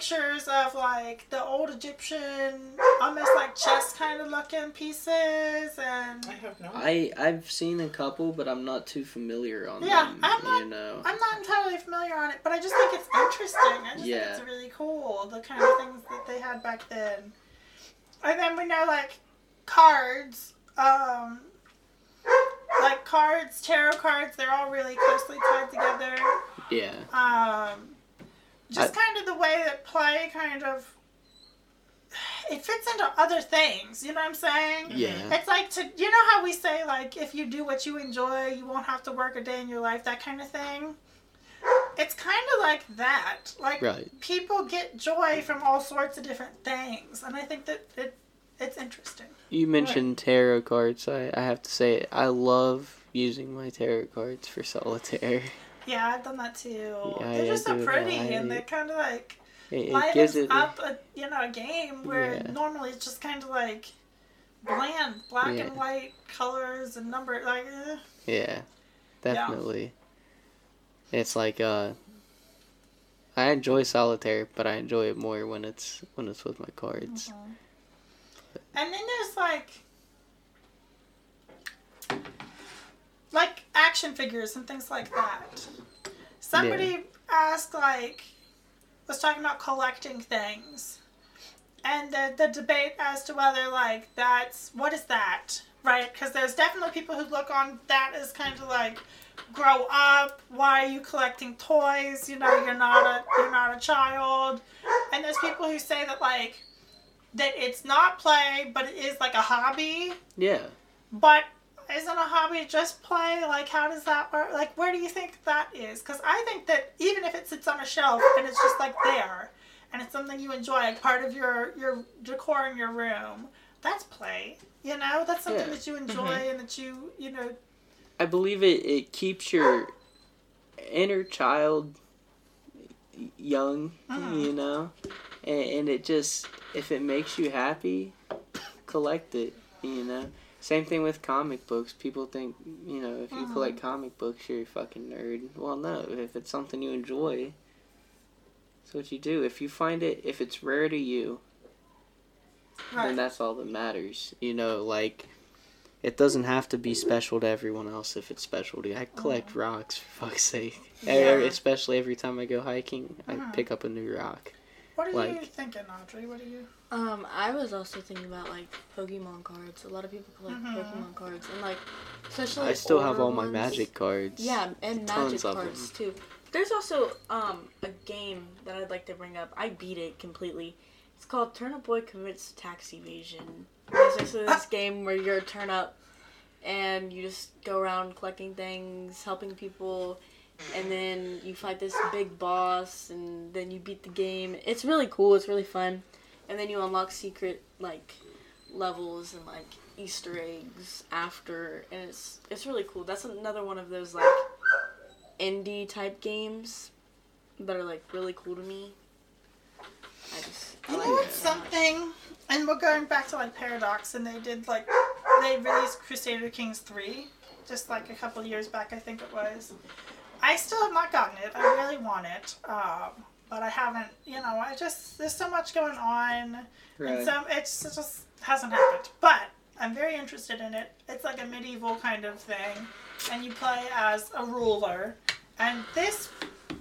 pictures of like the old Egyptian, almost like chess kind of looking pieces and I have no. I I've seen a couple, but I'm not too familiar on them. Yeah, them. I'm not- you know. I'm not entirely familiar on it, but I just think it's interesting. I just Yeah. think it's really cool, the kind of things that they had back then. And then we know like cards, um, like cards, tarot cards, they're all really closely tied together. Yeah. Um, just kind of the way that play kind of it fits into other things. You know what I'm saying? Yeah. It's like to you know how we say like if you do what you enjoy, you won't have to work a day in your life, that kind of thing. It's kind of like that. Like Right. people get joy from all sorts of different things, and I think that it it's interesting. You mentioned tarot cards. I, I have to say, I love using my tarot cards for solitaire. Yeah, I've done that too. Yeah, They're just so pretty, and they're kind of like It, it lightens gives it. up a you know a game where Yeah. normally it's just kind of like bland black Yeah. and white colors and number like eh. Yeah, definitely. It's like uh, I enjoy solitaire, but I enjoy it more when it's when it's with my cards. and then there's like like action figures and things like that. Somebody asked like was talking about collecting things. And the, the debate as to whether like that's what is that right? Because there's definitely people who look on that as kind of like grow up why are you collecting toys? You know you're not a you're not a child. And there's people who say that like that it's not play but it is like a hobby. Yeah, but isn't a hobby just play? Like, how does that work? Like, where do you think that is? Because I think that even if it sits on a shelf and it's just like there, and it's something you enjoy, like part of your your decor in your room, that's play. You know, that's something Yeah. that you enjoy and that you you know. I believe it. It keeps your inner child young, Mhm. you know, and, and it just if it makes you happy, collect it. You know. Same thing with comic books. People think, you know, if you Mhm. collect comic books, you're a fucking nerd. Well, no. If it's something you enjoy, it's what you do. If you find it, if it's rare to you, Right. then that's all that matters. You know, like it doesn't have to be special to everyone else if it's special to you. I collect rocks for fuck's sake. Yeah. Especially every time I go hiking, I Mhm. pick up a new rock. What are you thinking, Audrey? What are you? Um, I was also thinking about like Pokemon cards. A lot of people collect Mhm. Pokemon cards, and like especially I still have older all my magic cards. Yeah, and Tons magic of cards too. There's also um a game that I'd like to bring up. I beat it completely. It's called Turnip Boy Commits Tax Evasion. It's just this game where you're a turnip and you just go around collecting things, helping people, and then you fight this big boss and then you beat the game. It's really cool, it's really fun. And then you unlock secret like levels and like Easter eggs after and it's it's really cool. That's another one of those like indie type games that are like really cool to me. I just I You like know what's something? And we're going back to like Paradox, and they did like they released Crusader Kings three, just like a couple years back, I think it was. I still have not gotten it. I really want it, um, but I haven't. You know, I just there's so much going on, and so it's, it just hasn't happened. But I'm very interested in it. It's like a medieval kind of thing, and you play as a ruler, and this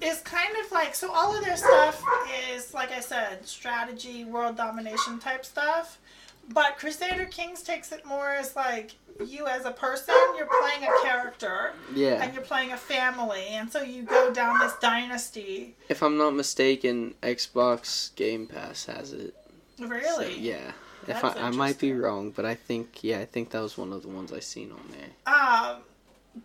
is kind of like so all of their stuff is like I said, strategy, world domination type stuff. But Crusader Kings takes it more as like you as a person, you're playing a character Yeah. and you're playing a family, and so you go down this dynasty. If I'm not mistaken, Xbox Game Pass has it. So, Really? yeah. If I, I might be wrong, but I think yeah, I think that was one of the ones I seen on there. Um,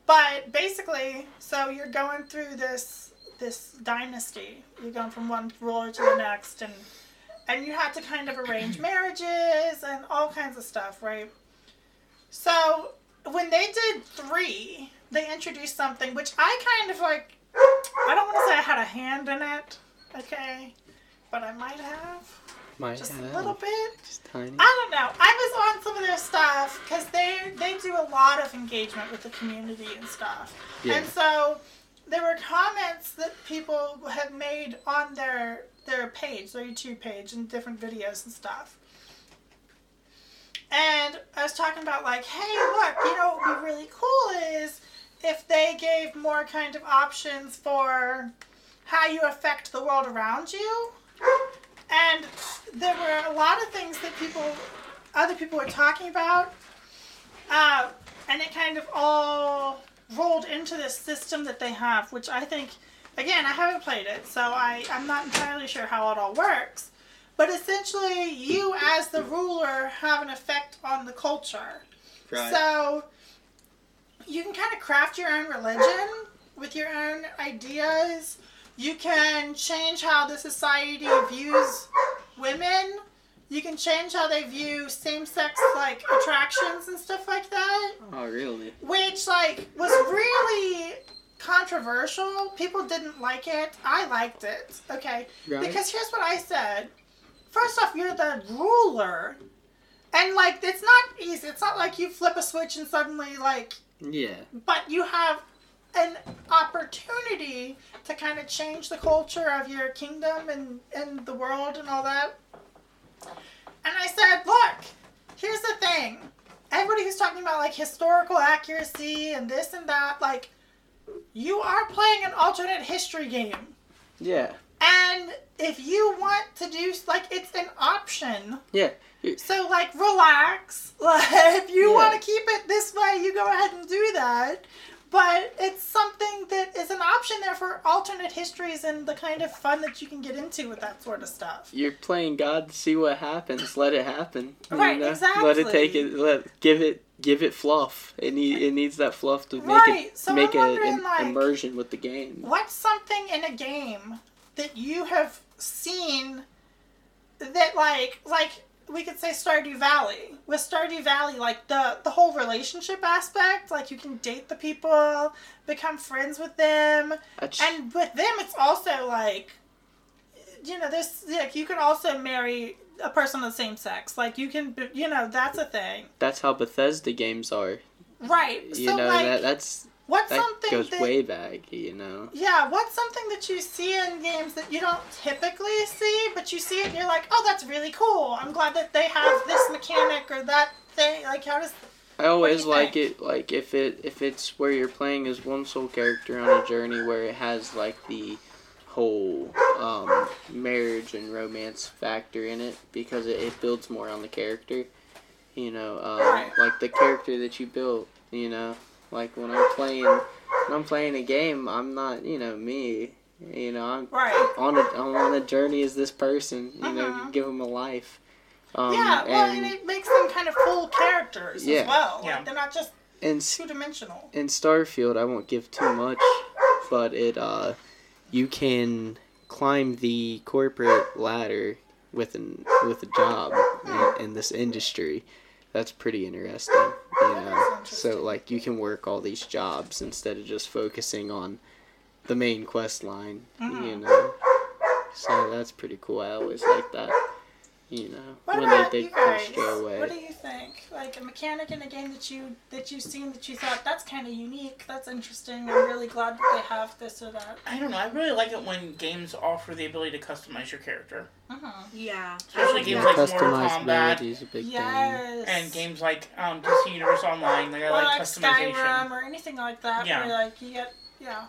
but basically, so you're going through this this dynasty. You're going from one ruler to the next, and and you had to kind of arrange marriages and all kinds of stuff, right? So when they did three, they introduced something which I kind of like. I don't want to say I had a hand in it, okay, but I might have Might just have a little bit. just tiny. I don't know. I was on some of their stuff because they they do a lot of engagement with the community and stuff. Yeah. And so there were comments that people had made on their their page, their YouTube page, and different videos and stuff. And I was talking about like, hey, look, you know what would be really cool is if they gave more kind of options for how you affect the world around you. And there were a lot of things that people, other people were talking about, uh, and it kind of all rolled into this system that they have, which I think, again, I haven't played it, so I, I'm not entirely sure how it all works. But essentially, you as the ruler have an effect on the culture. So you can kind of craft your own religion with your own ideas. You can change how the society views women. You can change how they view same-sex like attractions and stuff like that, oh really? which like was really controversial. People didn't like it. I liked it. Okay. Right. Because here's what I said. First off, you're the ruler. And like it's not easy. It's not like you flip a switch and suddenly like yeah. but you have an opportunity to kind of change the culture of your kingdom and, and the world and all that. And I said, look, here's the thing. Everybody who's talking about like historical accuracy and this and that, like, you are playing an alternate history game. Yeah. And if you want to do, like, it's an option. Yeah. So, like, relax. Like, if you Yeah. want to keep it this way, you go ahead and do that. But it's something that is an option there for alternate histories and the kind of fun that you can get into with that sort of stuff. You're playing God to see what happens. Let it happen. you Right, know? Let it take it. Let give it give it fluff. It need it needs that fluff to make Right, it so make im- like- immersion with the game. What's something in a game that you have seen that, like, like we could say Stardew Valley. With Stardew Valley, like the the whole relationship aspect, like you can date the people, become friends with them, That's, and with them it's also like you know there's like you can also marry a person of the same sex like you can you know that's a thing that's how Bethesda games are. right You so know like that that's what's that something goes that way back. You know. yeah what's something that you see in games that you don't typically see but you see it and you're like oh that's really cool i'm glad that they have this mechanic or that thing like how does I always like think? it like if it if it's where you're playing as one sole character on a journey where it has like the whole um, marriage and romance factor in it because it, it builds more on the character. You know, um, Right. like the character that you built. You know, like when I'm playing when I'm playing a game, I'm not you know me. You know, I'm right on a I'm on a journey as this person. You know, Mhm. give them a life. Um, yeah well and, and it makes them kind of full characters Yeah. as well Yeah. like they're not just and two-dimensional in Starfield, I won't give too much, but it uh, you can climb the corporate ladder with an with a job in, in this industry. That's pretty interesting, you know. So like you can work all these jobs instead of just focusing on the main quest line, you Mhm. know. So that's pretty cool. I always like that, you know, What when about they you take kind of guys? stray away. What do you think? Like a mechanic in a game that you that you've seen that you thought that's kind of unique. That's interesting. I'm really glad that they have this or that. I don't know. I really like it when games offer the ability to customize your character, Uh-huh. Yeah. especially I games like like Mortal Kombat Customizability a big thing. And games like um, DC Universe Online. Like I or like like customization. Skyrim or anything like that. Yeah. Where like you get yeah.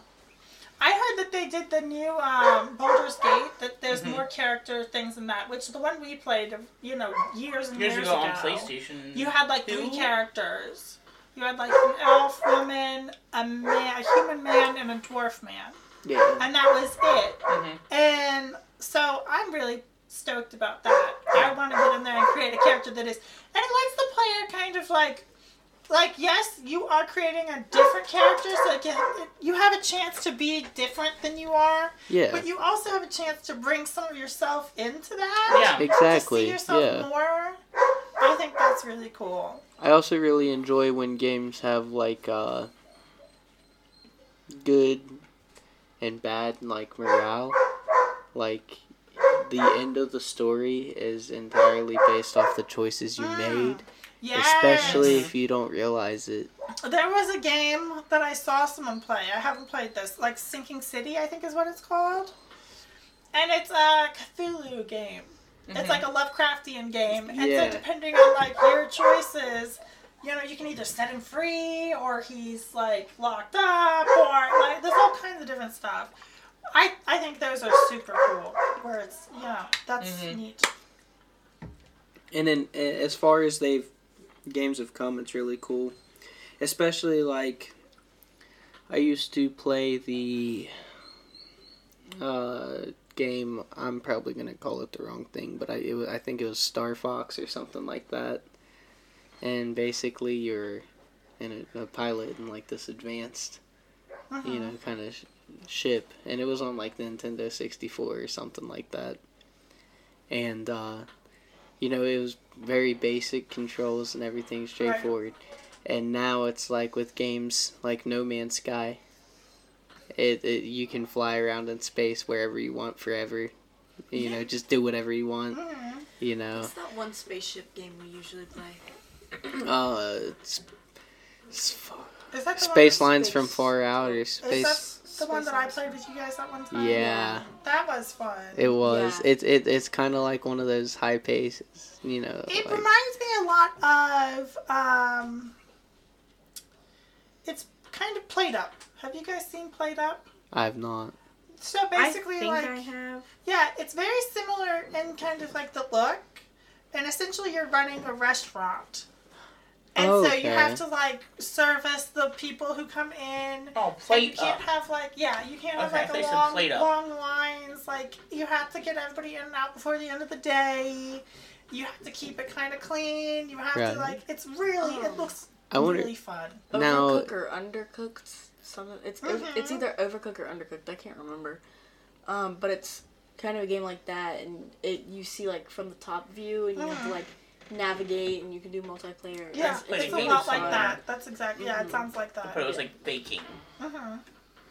I heard that they did the new um, Baldur's Gate. That there's Mhm. more character things in that. Which the one we played, you know, years and Years years, ago on PlayStation. You had like three Two? characters. You had like an elf woman, a man, a human man, and a dwarf man, Yeah. and that was it. Mhm. And so I'm really stoked about that. I want to get in there and create a character that is, and it lets the player kind of like, like yes, you are creating a different character, so it can, it, you have a chance to be different than you are, Yeah. but you also have a chance to bring some of yourself into that. Yeah. Exactly. To see yourself Yeah. more. I think that's really cool. I also really enjoy when games have like uh good and bad like morale. Like the end of the story is entirely based off the choices you Mm. made, Yes. especially if you don't realize it. There was a game that I saw someone play. I haven't played this. Like Sinking City, I think is what it's called. And it's a Cthulhu game. It's Mhm. like a Lovecraftian game. And Yeah. so depending on like your choices, you know, you can either set him free or he's like locked up or like there's all kinds of different stuff. I, I think those are super cool. Where it's yeah, that's Mhm. neat. And then as far as they've games have come, it's really cool. Especially like I used to play the uh, game. I'm probably gonna call it the wrong thing, but I it, I think it was Star Fox or something like that. And basically, you're in a, a pilot in like this advanced, you Mhm. know, kind of sh- ship, and it was on like the Nintendo 64 or something like that. And uh, you know, it was very basic controls and everything straightforward. And now it's like with games like No Man's Sky, it, it you can fly around in space wherever you want forever. You know, just do whatever you want. Mhm. You know, What's that one spaceship game we usually play? uh, it's, it's Is that the space that's- lines from far out or Is space. That the one that I played with you guys that one time? Yeah, That was fun. it was. Yeah. It, it it's kind of like one of those high paces. You know, It like, reminds me a lot of um it's kind of PlateUp. Have you guys seen PlateUp? I've not. So I basically think like I have. yeah, it's very similar in kind of like the look. And essentially you're running a restaurant. And so you Okay. have to like service the people who come in. Oh, And you can't up. have like yeah, you can't have Okay, I like a long, plate long lines. Like you have to get everybody in and out before the end of the day. You have to keep it kind of clean. You have Right. to like it's really it Oh. looks I wonder. really fun. Now- Overcooked or undercooked? Something. It's ov- it's either overcooked or undercooked. I can't remember. Um, but it's kind of a game like that, and it you see like from the top view, and you have to Mhm. like navigate, and you can do multiplayer. Yeah, It's, Like it's a a game lot like that. That's exactly yeah. It Mhm. sounds like that. But it was like baking. hmm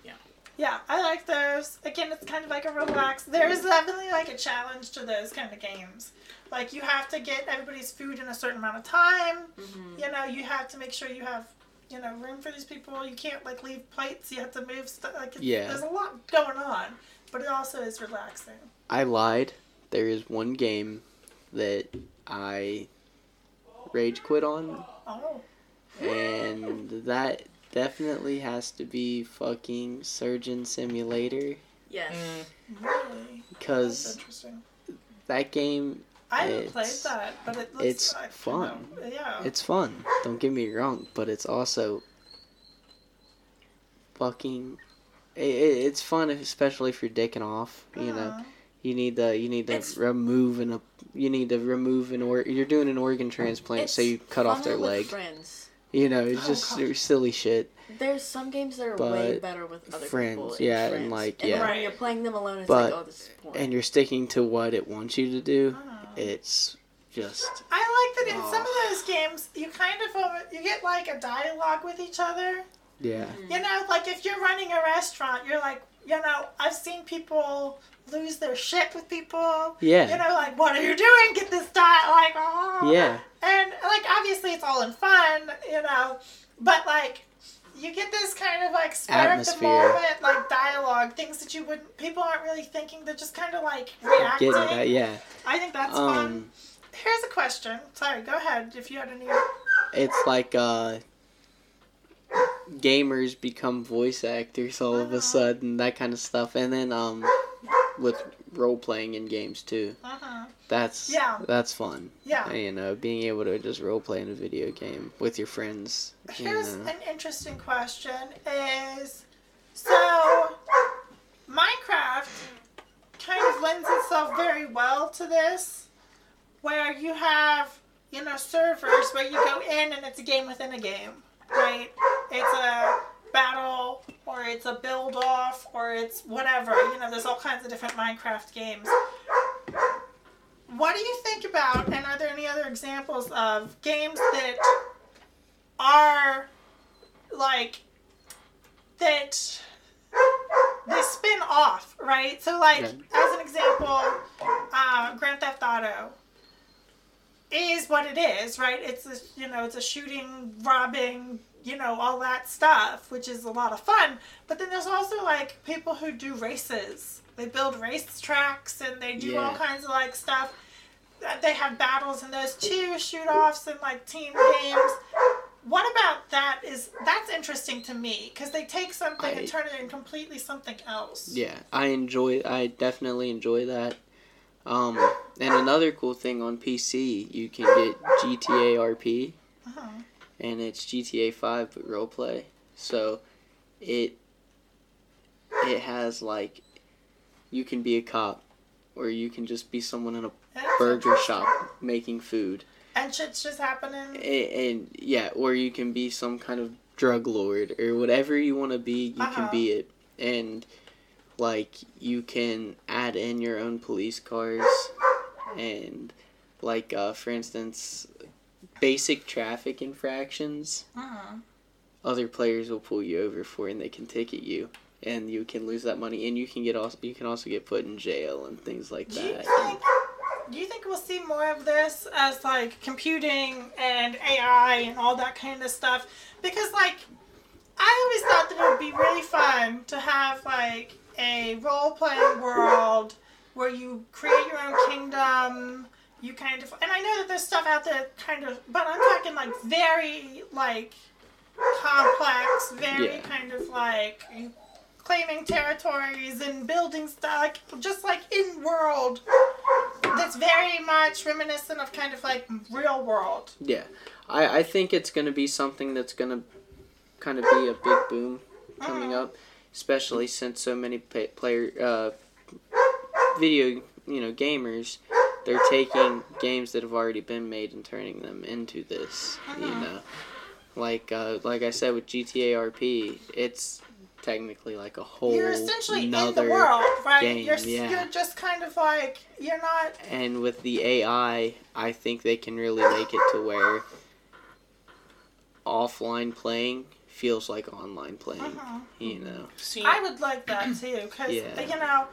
Yeah. Yeah, I like those. Again, it's kind of like a relax. There's definitely like a challenge to those kind of games. Like you have to get everybody's food in a certain amount of time. Mhm. You know, you have to make sure you have, you know, room for these people. You can't like leave plates. You have to move stuff. Like it's, Yeah. there's a lot going on, but it also is relaxing. I lied. There is one game that I rage quit on, Oh, and that definitely has to be fucking Surgeon Simulator. Yes. Mm. really? Because interesting. that game, I haven't played that, but it looks. it's like, you fun. know, yeah. it's fun. Don't get me wrong, but it's also fucking. It, it, it's fun, especially if you're dicking off. You know, Mhm. You need to you need to It's- remove an you need to remove an or you're doing an organ transplant, so you cut off their with leg. Friends. You know, it's Oh, just God. silly shit. There's some games that are way better with other friends, people. yeah, and, like, and yeah. when Right. you're playing them alone, it's But- like, oh, this is boring. And you're sticking to what it wants you to do. Mhm. It's just I like that in Oh. some of those games, you kind of you get like a dialogue with each other. yeah. You know, like if you're running a restaurant, you're like, you know, I've seen people lose their shit with people. Yeah. You know, like, what are you doing? Get this diet, like, oh. Yeah. And like, obviously, it's all in fun, you know, but like. You get this kind of like spur of the Atmosphere. moment, like dialogue, things that you wouldn't, people aren't really thinking. They're just kind of like reacting. Getting that, yeah. I think that's fun. Um Here's a question. Sorry, go ahead if you had any. it's like uh gamers become voice actors all of Uh-huh. a sudden, that kind of stuff, and then um, with role playing in games too. Uh-huh. That's Yeah. that's fun. Yeah. You know, being able to just role play in a video game with your friends. You Here's know. an interesting question is so Minecraft kind of lends itself very well to this where you have, you know, servers where you go in and it's a game within a game, right? It's a battle or it's a build off or it's whatever. You know, there's all kinds of different Minecraft games. What do you think about, and are there any other examples of games that are like that they spin off, right? So, like Yeah. as an example, uh, Grand Theft Auto is what it is, right? It's a, you know it's a shooting, robbing, you know all that stuff, which is a lot of fun. But then there's also like people who do races. They build race tracks and they do all kinds of like stuff. Uh, They have battles and those too, shoot offs and like team games. What about that is that's interesting to me because they take something I- and turn it into completely something else. Yeah, I enjoy. I definitely enjoy that. Um, and another cool thing on PC, you can get GTA RP, Uh-huh. and it's GTA Five but roleplay. So, it it has like, you can be a cop, or you can just be someone in a That's burger shop making food, And shit's just happening. and, and yeah, or you can be some kind of drug lord or whatever you want to be. You Uh-huh. can be it, and like you can add in your own police cars, and like uh, for instance, basic traffic infractions. Uh-huh. Other players will pull you over for, and they can ticket you. And you can lose that money, and you can get also you can also get put in jail and things like Do you that. think? Do you think we'll see more of this as like computing and AI and all that kind of stuff? Because like, I always thought that it would be really fun to have like a role playing world where you create your own kingdom. You kind of, and I know that there's stuff out there kind of, but I'm talking like very like complex, very Yeah. kind of like claiming territories and building stuff, like just like in world. That's very much reminiscent of kind of like real world. Yeah, I, I think it's gonna be something that's gonna kind of be a big boom coming Mhm. up, especially since so many player uh, video you know gamers they're taking games that have already been made and turning them into this. You Mhm. know, like uh, like I said with GTA RP, it's technically like a whole you're essentially in the world, right? game, you're yeah. you're just kind of like you're not. and with the AI, I think they can really make it to where offline playing feels like online playing. uh You know, See, I would like that too, because Yeah. you know,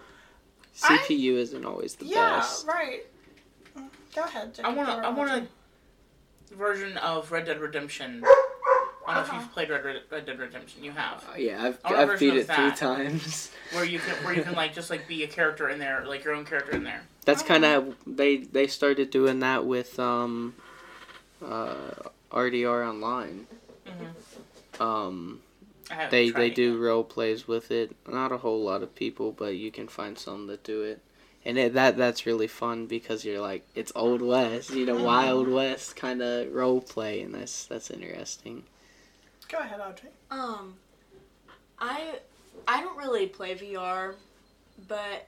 I- CPU isn't always the yeah, best. right. Mm, Go ahead. I want to. I want you're a version of Red Dead Redemption. I don't know if Uh-huh. you've played Red, Red, Red Dead Redemption. You have, Uh, yeah, I've, I want a I've version beat of it three that. times. where you can where you can like just like be a character in there, like your own character in there. That's kind of they they started doing that with um, uh, RDR Online. Mhm. Um, they they do yet. role plays with it. Not a whole lot of people, but you can find some that do it. And it, that that's really fun because you're like it's old west, you know, wild west kind of role play, and that's that's interesting. Go ahead, Audrey. Um, I I don't really play VR, but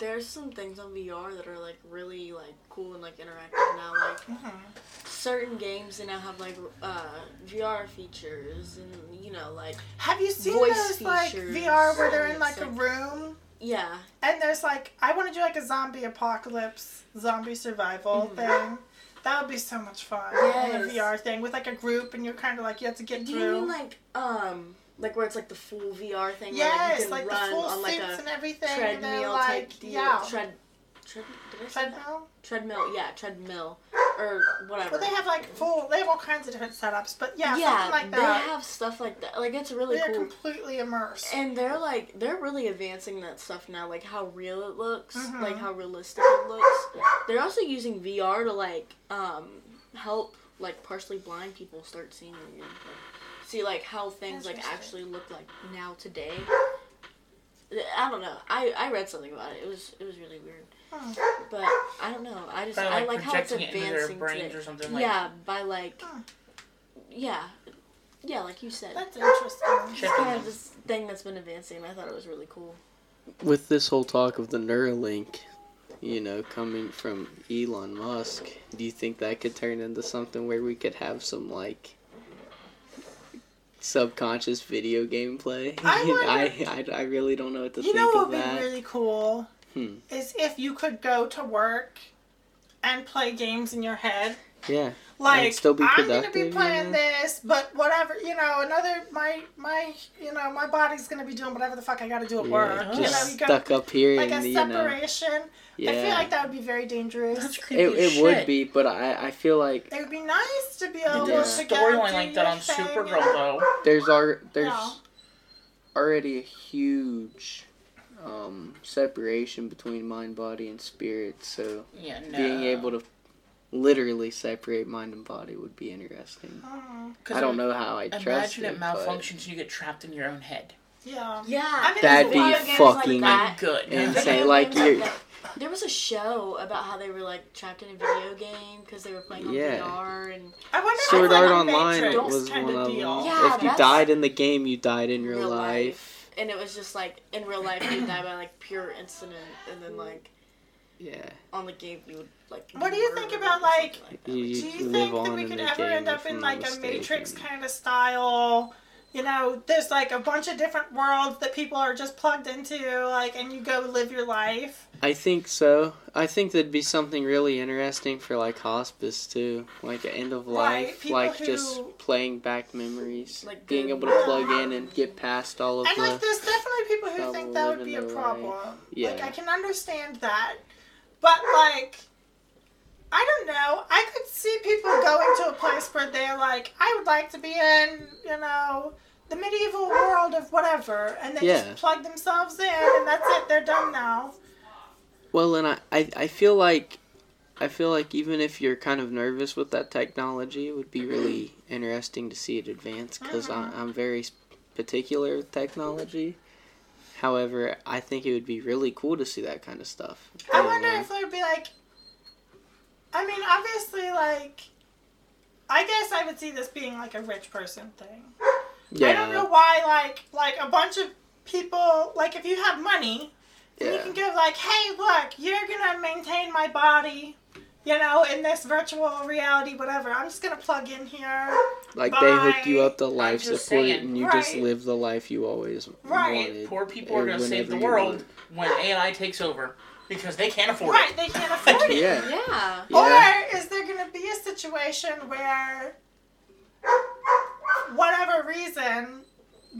there's some things on VR that are like really like cool and like interactive now. Like Mhm. certain games they now have like uh, VR features and you know like Have you seen Voice those like VR where they're in like a like- room yeah and there's like I want to do like a zombie apocalypse, zombie survival Mhm. thing. That would be so much fun. In a Yes. VR thing with like a group and you're kind of like you have to get Do you mean like um like where it's like the full VR thing? yes, where, like, like, you can the run full on like suits a and everything. and like, type deal. Yeah. Tread, tread, did I say that? Treadmill. Treadmill, yeah, treadmill or whatever. But they have like full. They have all kinds of different setups. But yeah, yeah, something like that. they have stuff like that. Like it's really They're cool. completely immersed. And they're like they're really advancing that stuff now, like how real it looks, Mhm. like how realistic it looks. They're also using VR to like um help like partially blind people start seeing again. Like, see like how things like actually look like now today. I don't know. I I read something about it. It was it was really weird. But I don't know. I just By, I like, like how it's projecting it their advancing brains today. or something like yeah, by like Hmm. yeah. Yeah, like you said. That's interesting. Chip It's kind of this thing that's been advancing and I thought it was really cool. With this whole talk of the Neuralink, you know, coming from Elon Musk, do you think that could turn into something where we could have some like subconscious video game play? I I, I, I really don't know what to You think know what would be really cool? Hmm. Is if you could go to work and play games in your head. Yeah. Like still be I'm gonna productive, be you playing know? this, but whatever you know, another my my you know my body's gonna be doing whatever the fuck I gotta do at yeah, work. You know, just you go stuck up here like a and you know. separation. Yeah. I feel like that would be very dangerous. That's creepy it it would be, but I, I feel like It would be nice to be They able did a Yeah. to storyline like that on thing Supergirl and- though. there's ar- there's Yeah. already a huge um, separation between mind, body, and spirit. So Yeah, no. being able to literally separate mind and body would be interesting. 'Cause I don't know how I trust Imagine it. it but malfunctions and you get trapped in your own head. yeah. Yeah. I mean, That'd be video games fucking that. Good. insane. Video Like you're. There was a show about how they were like trapped in a video game because they were playing on Yeah. VR and I wonder if Sword it's like Art Online Matrix was kind one of them. Yeah, if you died in the game, you died in real, Real life. and it was just like in real life you die by like pure incident and then like Yeah, on the game you would like. What do you think about, or something like- that. you, Do you you think that we could ever end up in like not a Matrix mistaken. kind of style? You know, there's like a bunch of different worlds that people are just plugged into, like, and you go live your life. I think so. I think that'd be something really interesting for like hospice too, like end of life, people like who- just playing back memories, Like being able to plug in and get past all of that. And like, there's definitely people who think that would be a problem. life. Like, Yeah. I can understand that, but like, I don't know. I could see people going to a place where they're like, I would like to be in, you know, the medieval world of whatever, and they Yeah. just plug themselves in, and that's it. They're done now. Well, and I, I, I feel like, I feel like even if you're kind of nervous with that technology, it would be really interesting to see it advance because Mhm. I'm very particular with technology. However, I think it would be really cool to see that kind of stuff. I wonder know? if there'd be like. I mean, obviously, like. I guess I would see this being like a rich person thing. Yeah. I don't know why, like, like a bunch of people, like, if you have money, then you can give like, hey, look, you're gonna maintain my body, you know, in this virtual reality, whatever. I'm just gonna plug in here, Like they hooked you up to life support saying. and you just live the life you always want. Right. wanted. Poor people are going to save the world when AI takes over because they can't afford right? it. Right, they can't afford it. Yeah. Yeah. Yeah. Or is there going to be a situation where, whatever reason,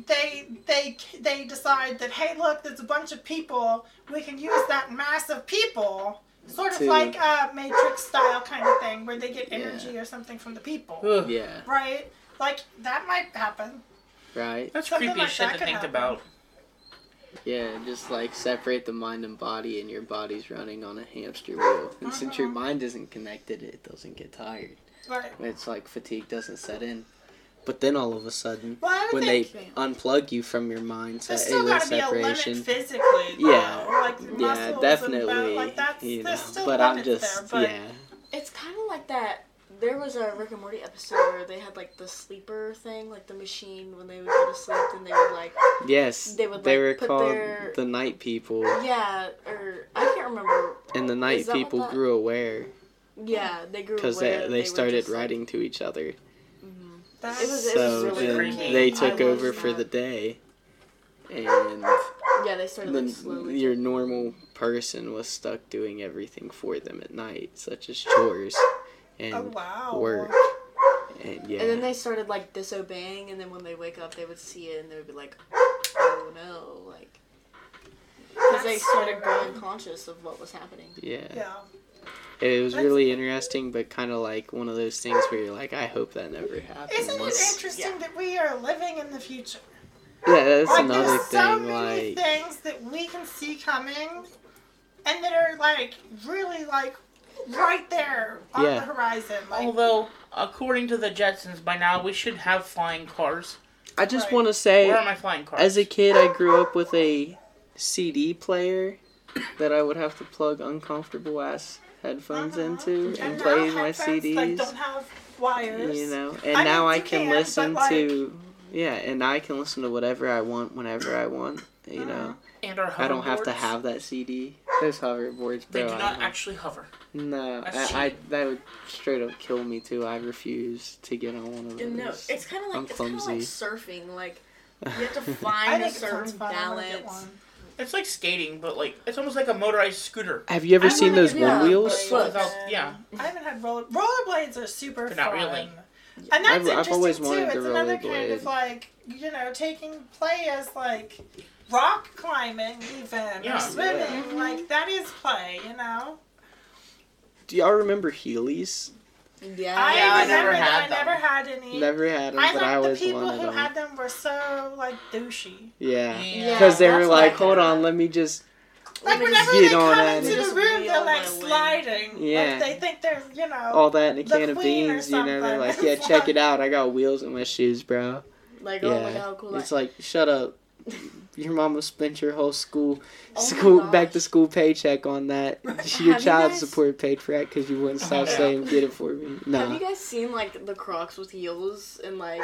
they they they decide that hey, look, there's a bunch of people. We can use that mass of people, sort of To- like a Matrix style kind of thing, where they get Yeah. energy or something from the people, Ugh, Yeah. right? Like that might happen. Right. That's Something creepy like shit that to think happen. about. Yeah, just like separate the mind and body, and your body's running on a hamster wheel. And since your Uh-huh. mind isn't connected, it doesn't get tired. Right. It's like fatigue doesn't set in. But then all of a sudden, Well, I would when they think unplug you from your mind, say, there's still got there's to be a limit separation. physically. Though. Yeah. Like Yeah, definitely. like that's you know, still but I'm just there. But yeah, It's kind of like that. There was a Rick and Morty episode where they had like the sleeper thing, like the machine when they would go to sleep, and they would like, yes, They would, they were put called their- the night people, yeah, or I can't remember. and the night Is that people that- grew aware Yeah, they grew because they aware they started just, like- writing to each other. That's It was- it So really then creepy. they took loved over for that. the day, and Yeah, they started like slowly. your normal person was stuck doing everything for them at night, such as chores and oh wow. work. And yeah, And then they started like disobeying, and then when they wake up, they would see it, and they would be like, "Oh no!" Like, because they started so growing conscious of what was happening. yeah. Yeah. It was That's- really interesting, but kind of like one of those things where you're like, I hope that never happens. Isn't it interesting that we are living in the future? Yeah, that's like another there's so many Like, things that we can see coming, and that are like really like right there on Yeah. the horizon. Like Although according to the Jetsons, by now we should have flying cars. I just Right. want to say, Where are my flying cars? as a kid, I grew up with a CD player that I would have to plug uncomfortable ass headphones Uh-huh. into and now play my CDs. Like, don't have wires. you know, and I now mean, I can can, listen like- to yeah, and I can listen to whatever I want whenever I want. You Uh-huh. know, and our I don't have to have that CD. Those hoverboards, They bro. do I don't- actually hover. No, I, I that would straight up kill me too. I refuse to get on one of those. No, it's kind of I'm like it's kind of like surfing. Like you have to find a think it sounds certain fun. I get balance. One. It's like skating, but like it's almost like a motorized scooter. Have you ever I seen those get yeah, one wheels? but- Without- yeah. I haven't had roller rollerblades are super But not fun. really. And that's I've- I've interesting always too. wanted It's another kind rollerblade. of like you know taking play as like rock climbing even Yeah. or swimming. Like that is play, you know. Do y'all remember Heelys? Yeah, I Yeah, I remember never that had I them. never had any. Never had them, I but thought I the always people wanted who them. had them were so like douchey. Yeah, Yeah, because they were like, I "Hold had. on, let me just." Like Let me whenever get they on come that into and the just room, they're like sliding. Yeah. Like they think they're you know. all that in a the can of beans, you know. They're like, "Yeah, check it out. I got wheels in my shoes, bro." Like Yeah, oh my god, cool! it's like, shut up. Your mama spent your whole school, Oh school back to school paycheck on that. Your Have you child guys- support paid for that because you wouldn't stop Yeah. saying, "Get it for me." Have you guys seen like the Crocs with heels and like?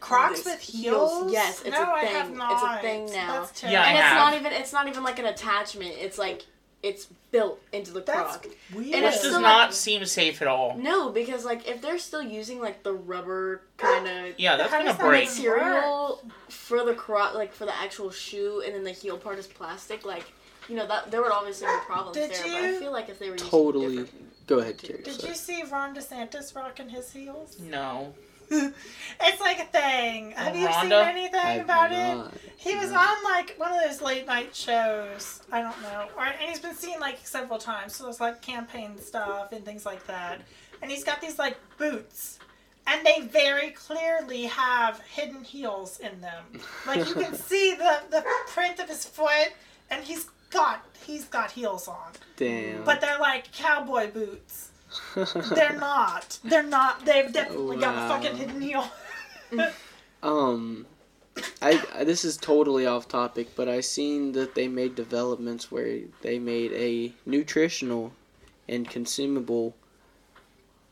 Crocs This with heels, heels? yes, it's no, a I have thing. not. It's a thing now. That's Yeah, and terrible. it's have. not even it's not even like an attachment. It's like it's built into the That's Croc. weird. And Which does still not like- seem safe at all. No, because like if they're still using like the rubber kind of Yeah, that's How gonna does break. material for the croc, like for the actual shoe, and then the heel part is plastic, like you know that there would obviously be problems Did there. But I feel like if they were using Totally. different- go ahead, Carrie. Did sorry. you see Ron DeSantis rocking his heels? No. it's like a thing. Have you seen anything I've about it? not. He was No. on like one of those late night shows. I don't know, or, and he's been seen like several times. So it's like campaign stuff and things like that. And he's got these like boots, and they very clearly have hidden heels in them. Like you can see the the print of his foot, and he's got he's got heels on, Damn. but they're like cowboy boots. They're not. They're not. They've definitely got a fucking hidden heel. Um, I, I this is totally off topic, but I seen that they made developments where they made a nutritional and consumable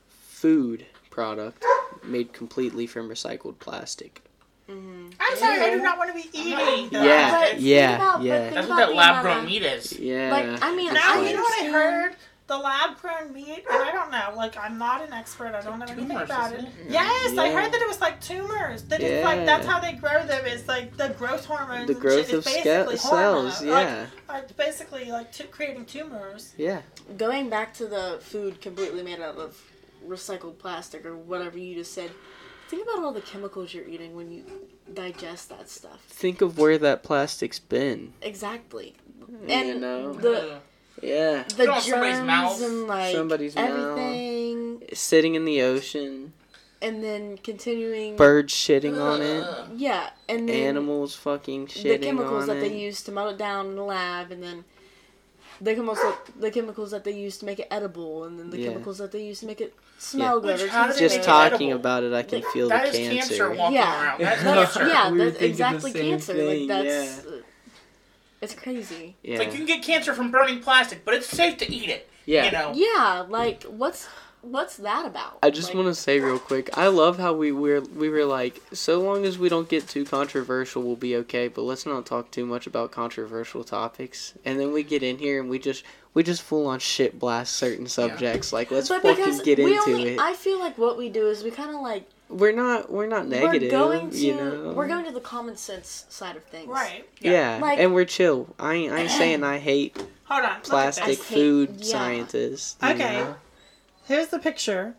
food product made completely from recycled plastic. Mhm. I'm sorry, I do not want to be eating. eating that. Yeah, But yeah, about- yeah. That's what that the lab grown meat is. Yeah. Like I mean, Now, I you know what I heard? The lab grown meat, and I don't know, like, I'm not an expert, I don't know anything Tumors, about it. isn't it? Yes, I heard that it was like tumors. That it's like, that's how they grow them, is like the growth hormones. the and growth of is sca- basically cells. hormone- like, Yeah, uh, basically like t- creating tumors. yeah. going back to the food completely made out of recycled plastic or whatever you just said. Think about all the chemicals you're eating when you digest that stuff. Think of where that plastic's been. Exactly. you And know. the Yeah. the Put it on somebody's germs mouth. and like Somebody's mouth. everything, Sitting in the ocean, and then continuing. birds shitting on it, Yeah, and then animals fucking shitting the chemicals that it. they use to melt it down in the lab, and then the chemicals the chemicals that they use to make it edible, and then the Yeah. chemicals that they use to make it smell good. Which, how they Just make good. it talking edible? about it, I can Like, feel That the is cancer. cancer walking Yeah. around. That's That's, yeah, that's exactly cancer. thing, Like that's, uh, it's crazy. Yeah. It's like you can get cancer from burning plastic, but it's safe to eat it. yeah. You know. Yeah, like what's what's that about? I just Like, want to say real quick, I love how we were we were like, so long as we don't get too controversial, we'll be okay. But let's not talk too much about controversial topics. And then we get in here and we just we just full on shit blast certain subjects. Like let's But fucking get we into only, it. I feel like what we do is we kind of like we're not we're not negative. we're going to you know. we're going to the common sense side of things. Right. Yeah, Like- and we're chill. I ain't, I ain't saying I hate Hold on. plastic this. hate- food yeah. scientists. Okay. know. Here's the picture.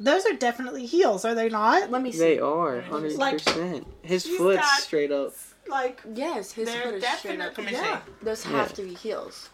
Those are definitely heels, are they not? Let me see. They are hundred Like, percent. His he's foot's got- straight up. Like, Yes, his they're foot is straight up. definitely, Let me yeah. Those Yeah. have to be heels.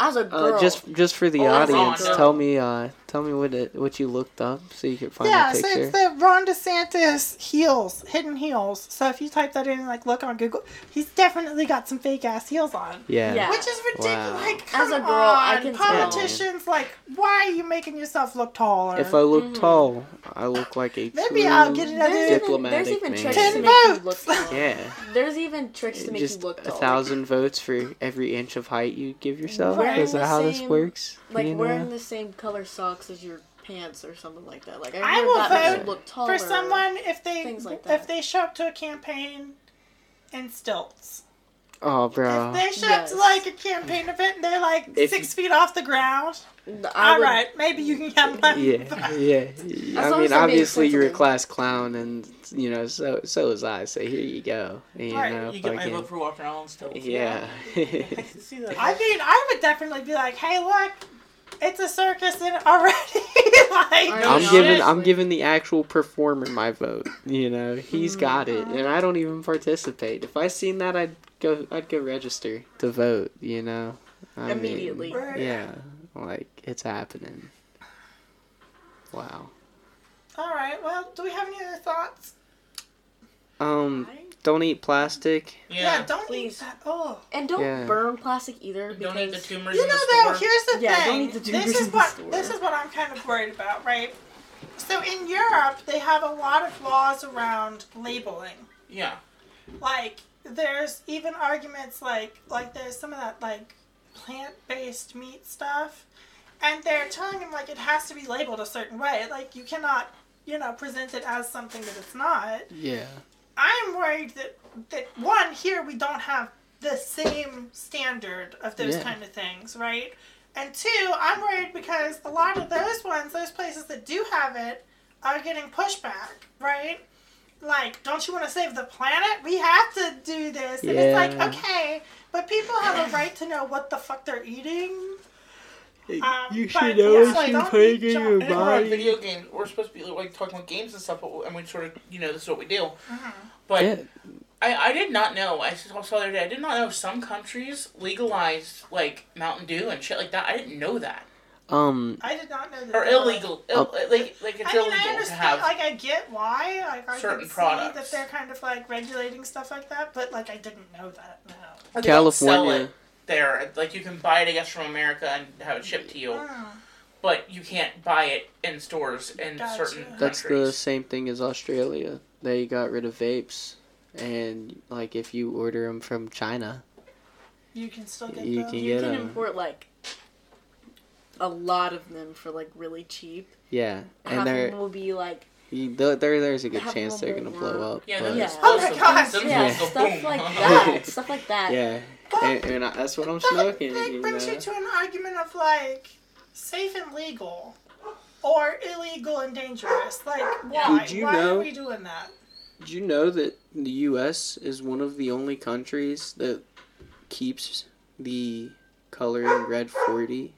As a girl, Uh, just just for the Oh, audience, tell me uh, tell me what it, what you looked up so you could find yeah, a so it's the Ron DeSantis heels, hidden heels. So if you type that in, like look on Google, he's definitely got some fake ass heels on. yeah. Yeah. Which is ridiculous. Wow. Like, As come a girl, I on. can tell. Politicians, like, why are you making yourself look taller? If I look Mhm. tall, I look like a Maybe true I'll get it There's even, there's even man. tricks Ten to make you votes. look taller. Yeah. There's even tricks to make Just you look a thousand votes for every inch of height you give yourself. Wearing Is that how this works? Like You wearing the same color socks as your pants or something like that. Like I, I heard will that vote look taller. For someone, if they things like if they show up to a campaign in stilts, Oh, bro. if they show up to like a campaign event and they're like If six feet off the ground, I all would, right, maybe you can have my Yeah, yeah. I mean, as they're being obviously you're a class clown, and you know, so so was I. So here you go. You Right, know, You get my fucking- vote for walking around still. yeah. I can see that. I mean, I would definitely be like, hey, look, it's a circus in already. like, I I'm know. giving I'm giving the actual performer my vote. You know, he's got it, Mm-hmm. and I don't even participate. If I seen that, I'd go I'd go register to vote. You know, I Immediately. Right. yeah, like it's happening. Wow. all right. Well, do we have any other thoughts? Um, don't eat plastic. yeah. don't Please. eat that. Oh. and don't Yeah. burn plastic either. Don't eat the tumors You in know, the though, store. here's the Yeah, don't thing. eat the this is in the what store. this is what I'm kind of worried about, right? So in Europe, they have a lot of laws around labeling. Yeah. Like there's even arguments like like there's some of that like plant-based meat stuff, and they're telling them like it has to be labeled a certain way. Like you cannot, you know, present it as something that it's not. Yeah. I'm worried that that one here we don't have the same standard of those Yeah. kind of things, right? And two, I'm worried because a lot of those ones, those places that do have it, are getting pushback, right? Like, don't you want to save the planet? We have to do this. And it's like, okay, but people have a right to know what the fuck they're eating. Um, you should know yeah, what like, you don't put in your And we're body. video games. We're supposed to be like talking about games and stuff, but, and we sort of, you know, this is what we do. Mhm. But Yeah. I, I did not know. I saw the other day. I did not know some countries legalized like Mountain Dew and shit like that. I didn't know that. Um, I did not know that. Or illegal. Ill, like like it's I mean, illegal I to have. Like, I get why. Like, I certain can see products. that they're kind of like regulating stuff like that, but like, I didn't know that. No. They sell California. It there. Like you can buy it, I guess, from America and have it shipped to you, Mm. but you can't buy it in stores in Gotcha. certain That's the same thing as Australia. They got rid of vapes, and like if you order them from China, You can still get them. You the. can You get can 'em. import like a lot of them for like really cheap. yeah, Half and of they're them will be like you, there. There's a good Half chance they're gonna will blow up. Yeah, but- Yeah. Oh my gosh. things, yeah stuff like that, stuff like that. yeah, Well, and, and I, that's what I'm that, smoking. that you brings know? you to an argument of like safe and legal, or illegal and dangerous. Like, why? Did you why know- are we doing that? Did you know that the U.S. is one of the only countries that keeps the coloring red 40?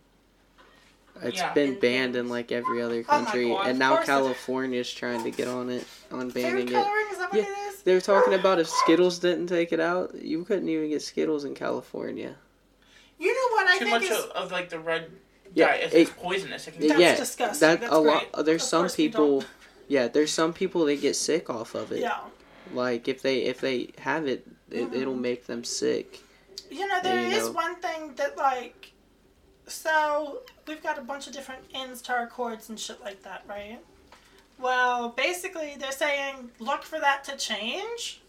It's Yeah. been In banned in like every other Oh country, God, and now course it- California's trying to get on it on banning Food it. coloring is that what Yeah. it is? They were talking about if Skittles didn't take it out, you couldn't even get Skittles in California. You know what I Too think much is of, of like the red. Yeah, dye. It's, it- it's poisonous. It can That's yeah, disgusting. that That's a lot. There's Of some people. Yeah, there's some people that get sick off of it. Yeah. Like if they if they have it, it Mhm. it'll make them sick. You know, there you is know. one thing that like so we've got a bunch of different ends to our cords and shit like that, right? Well, basically they're saying look for that to change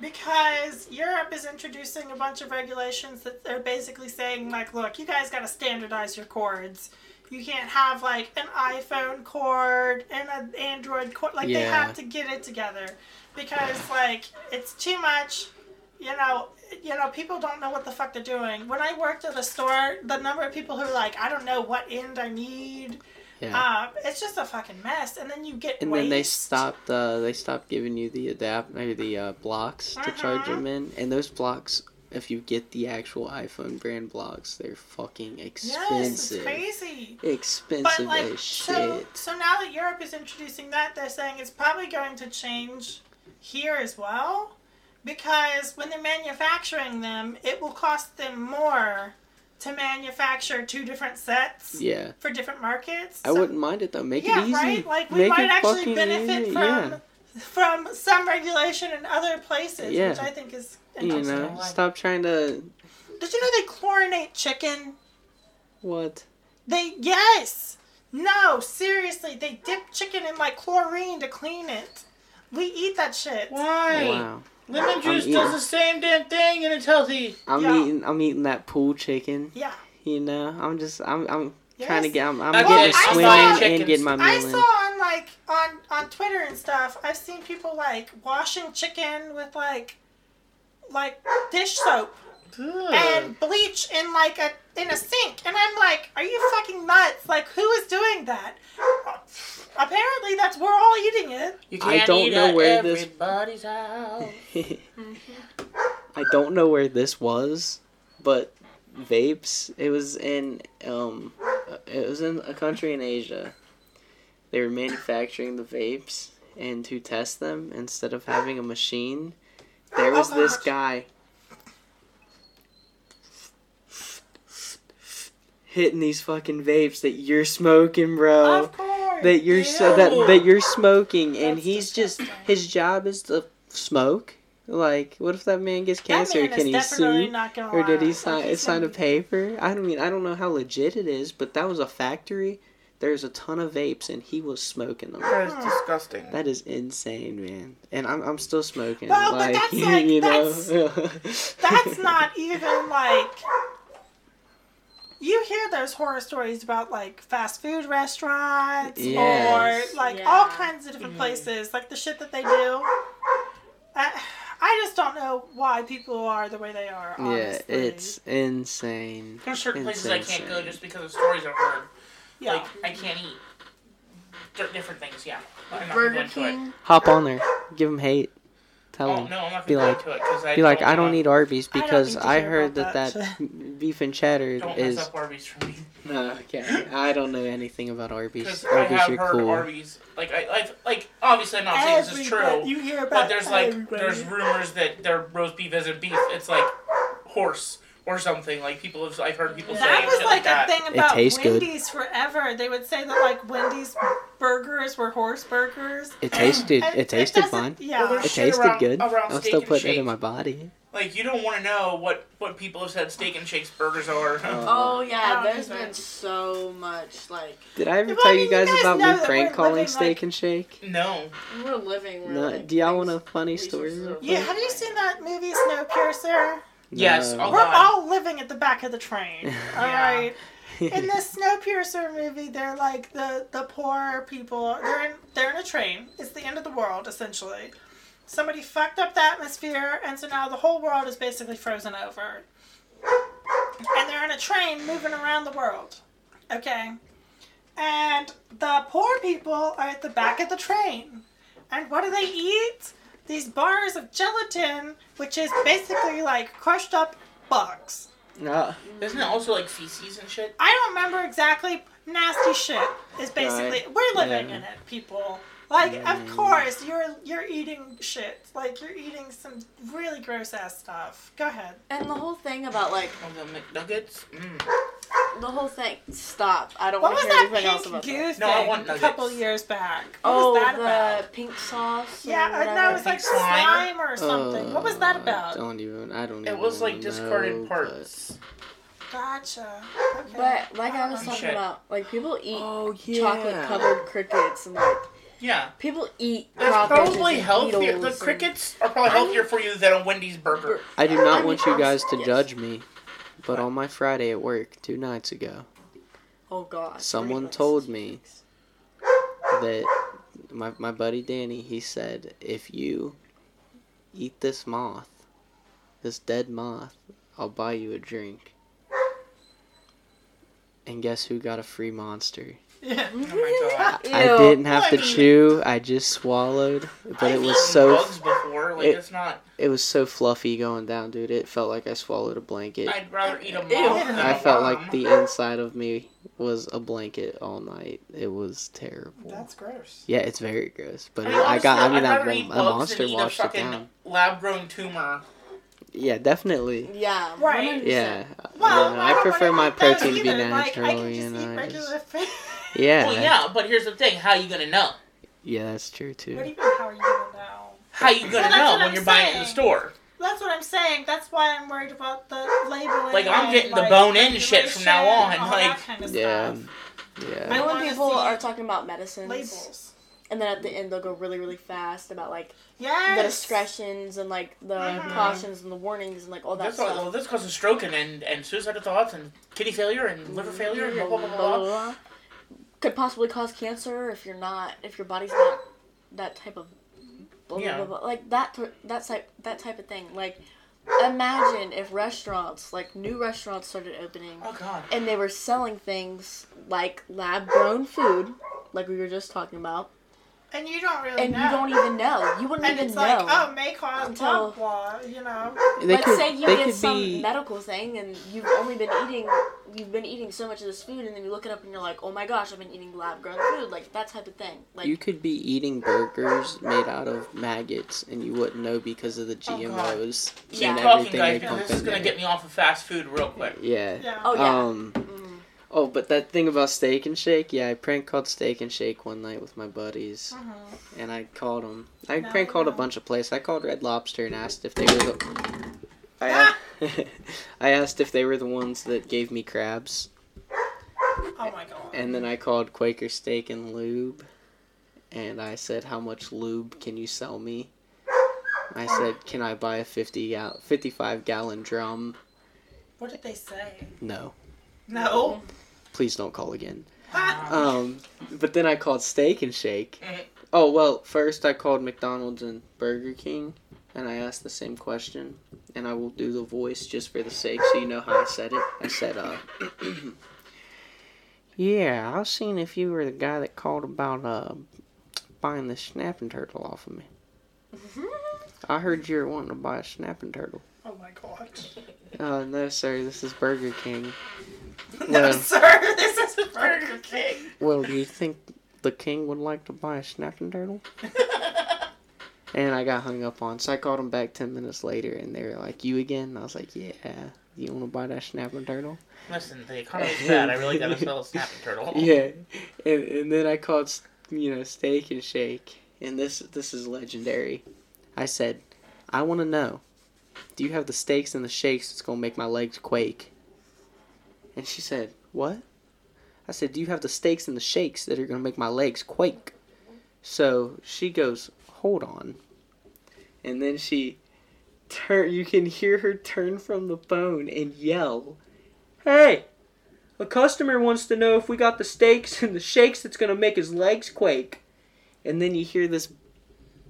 because Europe is introducing a bunch of regulations that they're basically saying like look, you guys got to standardize your cords. You can't have like an iPhone cord and an Android cord. Like they have to get it together because like it's too much. You know, you know, people don't know what the fuck they're doing. When I worked at a store, the number of people who are like, I don't know what end I need. Yeah. Uh, it's just a fucking mess. And then you get and waste. then they stopped. Uh, they stopped giving you the adapt or the uh, blocks to charge Uh-huh. them in, and those blocks. If you get the actual iPhone brand blocks, they're fucking Yes, it's expensive. crazy. expensive But like, as so shit. so now that Europe is introducing that, they're saying it's probably going to change here as well, because when they're manufacturing them, it will cost them more to manufacture two different sets Yeah. for different markets. I So- wouldn't mind it though. Make yeah, it easy. right. Like we Make might actually benefit easy, from yeah. from some regulation in other places, Yeah. which I think is You know, stop trying to Did you know they chlorinate chicken? what? They yes. No, seriously, they dip chicken in like chlorine to clean it. We eat that shit. Why? Wow. Lemon juice eating. does the same damn thing and it's healthy. I'm Yeah. eating. I'm eating that pool chicken. Yeah. You know, I'm just. I'm. I'm trying to get. I'm, I'm Okay, getting I and chickens. getting my I meal saw on like on on Twitter and stuff. I've seen people like washing chicken with like like dish soap and bleach in like a in a sink, and I'm like, are you fucking nuts? Like, who is doing that? Apparently, that's we're all eating it. You I can't don't eat know at where this- everybody's house. I don't know where this was, but vapes. It was in um, uh, it was in a country in Asia. They were manufacturing the vapes, and to test them, instead of having a machine, there was Oh, this gosh. guy hitting these fucking vapes that you're smoking, bro. of course. that you're so that that you're smoking, and That's he's just disgusting. his job is to smoke. Like, what if that man gets cancer? man Can he sue? not gonna Or did he sign Like, he's sign a gonna- paper? I don't mean I don't know how legit it is, but that was a factory. There's a ton of vapes, and he was smoking them. That is disgusting. That is insane, man. And I'm I'm still smoking. Well, but that's like- you know. That's not even like. You hear those horror stories about like fast food restaurants Yes. or like Yeah. all kinds of different Mhm. places, like the shit that they do. I, I just don't know why people are the way they are. yeah, it's insane. There's certain It's places I can't go just because of stories I've heard. yeah. Like, I can't eat. Di- Different things, yeah. Burger going to it. King. Hop on there, give them hate, tell Oh, him. no, I'm not Be like- go into it I Be like, I don't wanna- need Arby's because need to I, heard that that, that beef and cheddar Don't is. mess up Arby's for me. No, okay. I don't know anything about Arby's. Because I have you're heard cool. Arby's. Like, I, like, like, obviously, I'm not saying this is true. You hear about But there's like, everybody. there's rumors that their roast beef isn't beef. It's like horse or something. Like people have, I've heard people say That was shit like that. a thing about tastes good. Wendy's forever. They would say that like Wendy's burgers were horse burgers. It tasted. And It tasted doesn't- fine. Yeah. Well, It tasted around- good. around I'm still and putting it in my body. Like you don't want to know what what people have said steak and shakes burgers are. Oh, oh yeah, there's been so much like Did I ever Well, tell I you guys you guys about me prank calling living, Steak like- and Shake? no. we're living. Where, No. like, Do y'all want a funny story? resources real are- quick? Yeah, have you seen that movie Snowpiercer? Yes, No. Oh, We're God. all living at the back of the train. All Yeah. right. In this Snowpiercer movie, they're like the the poor people. They're in they're in a train. It's the end of the world essentially. Somebody fucked up the atmosphere, and so now the whole world is basically frozen over. And they're in a train moving around the world. Okay. And the poor people are at the back of the train. And what do they eat? These bars of gelatin, which is basically like crushed up bugs. Ah, Isn't it also like feces and shit? I don't remember exactly. Nasty shit is basically we're living Yeah. in it, people. Like, Yeah. of course, you're you're eating shit. Like, you're eating some really gross ass stuff. Go ahead. And the whole thing about like Oh, the McNuggets. Mm. The whole thing. Stop! I don't What want to hear that anything else pink about goo that. thing No, I want a couple years back? What Oh, was that the about? pink sauce. Yeah, uh, whatever. no, it's like slime? slime or something. what was that uh, about? Don't even. I don't. It even was like know, discarded but- parts. Gotcha. Okay. But like I was Oh, talking shit. about, like people eat Oh yeah. chocolate covered crickets and like Yeah. people eat It's cockroaches probably healthier. The crickets are probably healthier for you than a Wendy's burger. I do not want you guys to yes. judge me, but on my Friday at work two nights ago, Oh god. Someone told me. that my my buddy Danny he said if you eat this moth, this dead moth, I'll buy you a drink. And guess who got a free monster? Yeah. Oh my god. I Ew. didn't have to chew. I just swallowed, but I've it was so bugs before. Like it- it's not. it was so fluffy going down, dude. It felt like I swallowed a blanket. I'd rather eat a moth Ew. than I a felt worm. like the inside of me was a blanket all night. It was terrible. That's gross. Yeah, it's very gross. But I I, mean, I got. I mean, I'd that a monster than eat a washed it down. lab-grown tumor. Yeah, definitely. Yeah. Right. 100%. Yeah. Well, yeah, I don't prefer my eat those protein to be either. Like, I natural. can you just know. eat regular just- food. yeah. Well, yeah, but here's the thing: how are you gonna know? Yeah, that's true What do too. you mean? How are you gonna know? How are you gonna Well, know when I'm you're buying it in the store? That's what I'm saying. That's why I'm worried about the labeling. Like, I'm and, getting the bone-in shit from now on, regulation, all like- that kind of Yeah. stuff. Yeah. I when wanna people are talking about medicines, Labels. and then at the end they'll go really, really fast about like Yes. the discretions and like the Mhm. cautions and the warnings and like all that This, stuff. well, this causes stroke and, and, and suicidal thoughts and kidney failure and liver failure and blah blah blah blah. Blah, blah. blah, blah. Could possibly cause cancer if you're not if your body's not that type of blah, blah, Yeah. blah, blah. like that th- that type that type of thing. Like imagine if restaurants like new restaurants started opening Oh god. and they were selling things like lab grown food, like we were just talking about, and you don't really and know. you don't even know. You wouldn't and even it's know. like, oh, may cause Until- blah blah. You know. They Let's could. say you they get could some be. medical thing and you've only been eating you've been eating so much of this food and then you look it up and you're like, Oh my gosh, I've been eating lab grown food, like that type of thing. Like you could be eating burgers made out of maggots, and you wouldn't know because of the Oh, God. GMOs Keep Yeah. and talking, everything guys, they because pump this is gonna there. get me off of fast food real quick. Yeah. Yeah. Oh yeah. Um. Oh, but that thing about Steak and Shake, yeah, I prank called Steak and Shake one night with my buddies, Mhm. and I called them. I prank called a bunch of places. I called Red Lobster and asked if they were the. I, a- I asked if they were the ones that gave me crabs, Oh my god. and then I called Quaker Steak and Lube, and I said, "How much lube can you sell me?" I said, "Can I buy a fifty gal- fifty-five gallon drum?" What did they say? No, No. please don't call again. Ah. Um, but then I called Steak and Shake. Mhm. Oh well, first I called McDonald's and Burger King, and I asked the same question, and I will do the voice just for the sake, so you know how I said it. I said, uh, yeah, I was seeing if you were the guy that called about uh buying the snapping turtle off of me. I heard you were wanting to buy a snapping turtle. oh my god. Uh, no, sir, this is Burger King. No, Well- sir. This is Burger King. Well, do you think the king would like to buy a snapping turtle? And I got hung up on. So I called him back 10 minutes later and they were like, You again? And I was like, Yeah. You want to buy that snapping turtle? Listen, the economy's bad. I really gotta sell a snapping turtle. Yeah. And, and then I called, you know, Steak and Shake. And this this is legendary. I said, I want to know, do you have the steaks and the shakes that's going to make my legs quake? And she said, What? I said, Do you have the steaks and the shakes that are going to make my legs quake? So she goes, Hold on. And then she turn you can hear her turn from the phone and yell, Hey! A customer wants to know if we got the steaks and the shakes that's going to make his legs quake. And then you hear this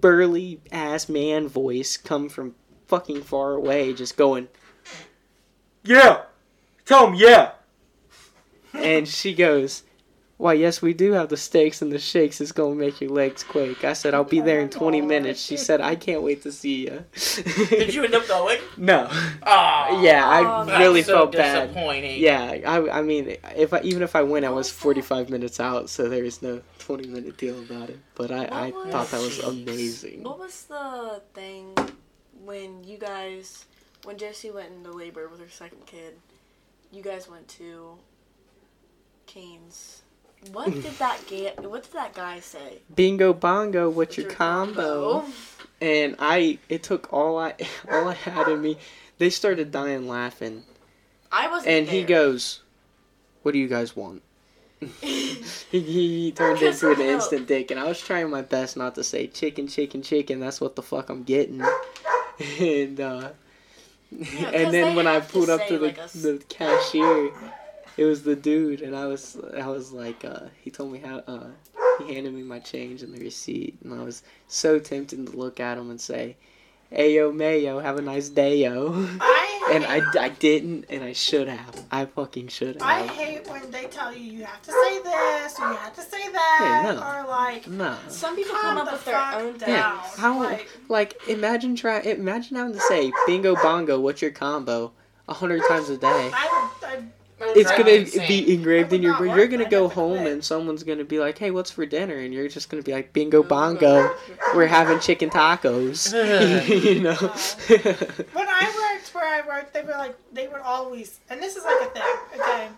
burly ass man voice come from fucking far away just going, Yeah! Tell him yeah! and she goes, Why, yes, we do have the steaks and the shakes. It's going to make your legs quake. I said, I'll be there in 20 minutes. She said, I can't wait to see you. Did you end up going? No. Oh, Yeah, I Oh, that's really so felt bad. disappointing. Yeah, I, I mean, if I, even if I went, I was 45 minutes out, so there was no 20 minute deal about it. But I, I What thought that was was- amazing. What was the thing when you guys when Jesse went into labor with her second kid? You guys went to Canes. What did that ga- What did that guy say? Bingo bongo, what's your combo? combo? And I, it took all I, all I had in me. They started dying laughing, I wasn't and he goes, "What do you guys want?" he, he turned into an instant dick, and I was trying my best not to say chicken, chicken, chicken. That's what the fuck I'm getting. and uh, 'cause and then when I pulled up to the, like, a the cashier, it was the dude, and I was I was like, uh, he told me how uh, he handed me my change and the receipt, and I was so tempted to look at him and say, "Ayo mayo, have a nice day, yo." I And I, I didn't, and I should have. I fucking should have. I hate when they tell you you have to say this or you have to say that Hey, no. or like Nah. Some people calm come up the with their own down. Yeah, things. how Like, like imagine try imagine having to say bingo bongo, what's your combo, a hundred times a day. I would, I, It's gonna insane. be engraved in your brain. You're gonna go home and someone's gonna be like, "Hey, what's for dinner?" And you're just gonna be like, "Bingo oh, bongo, we're having chicken tacos." you know. when I where I worked, they were like they would always, and this is like a thing. Okay,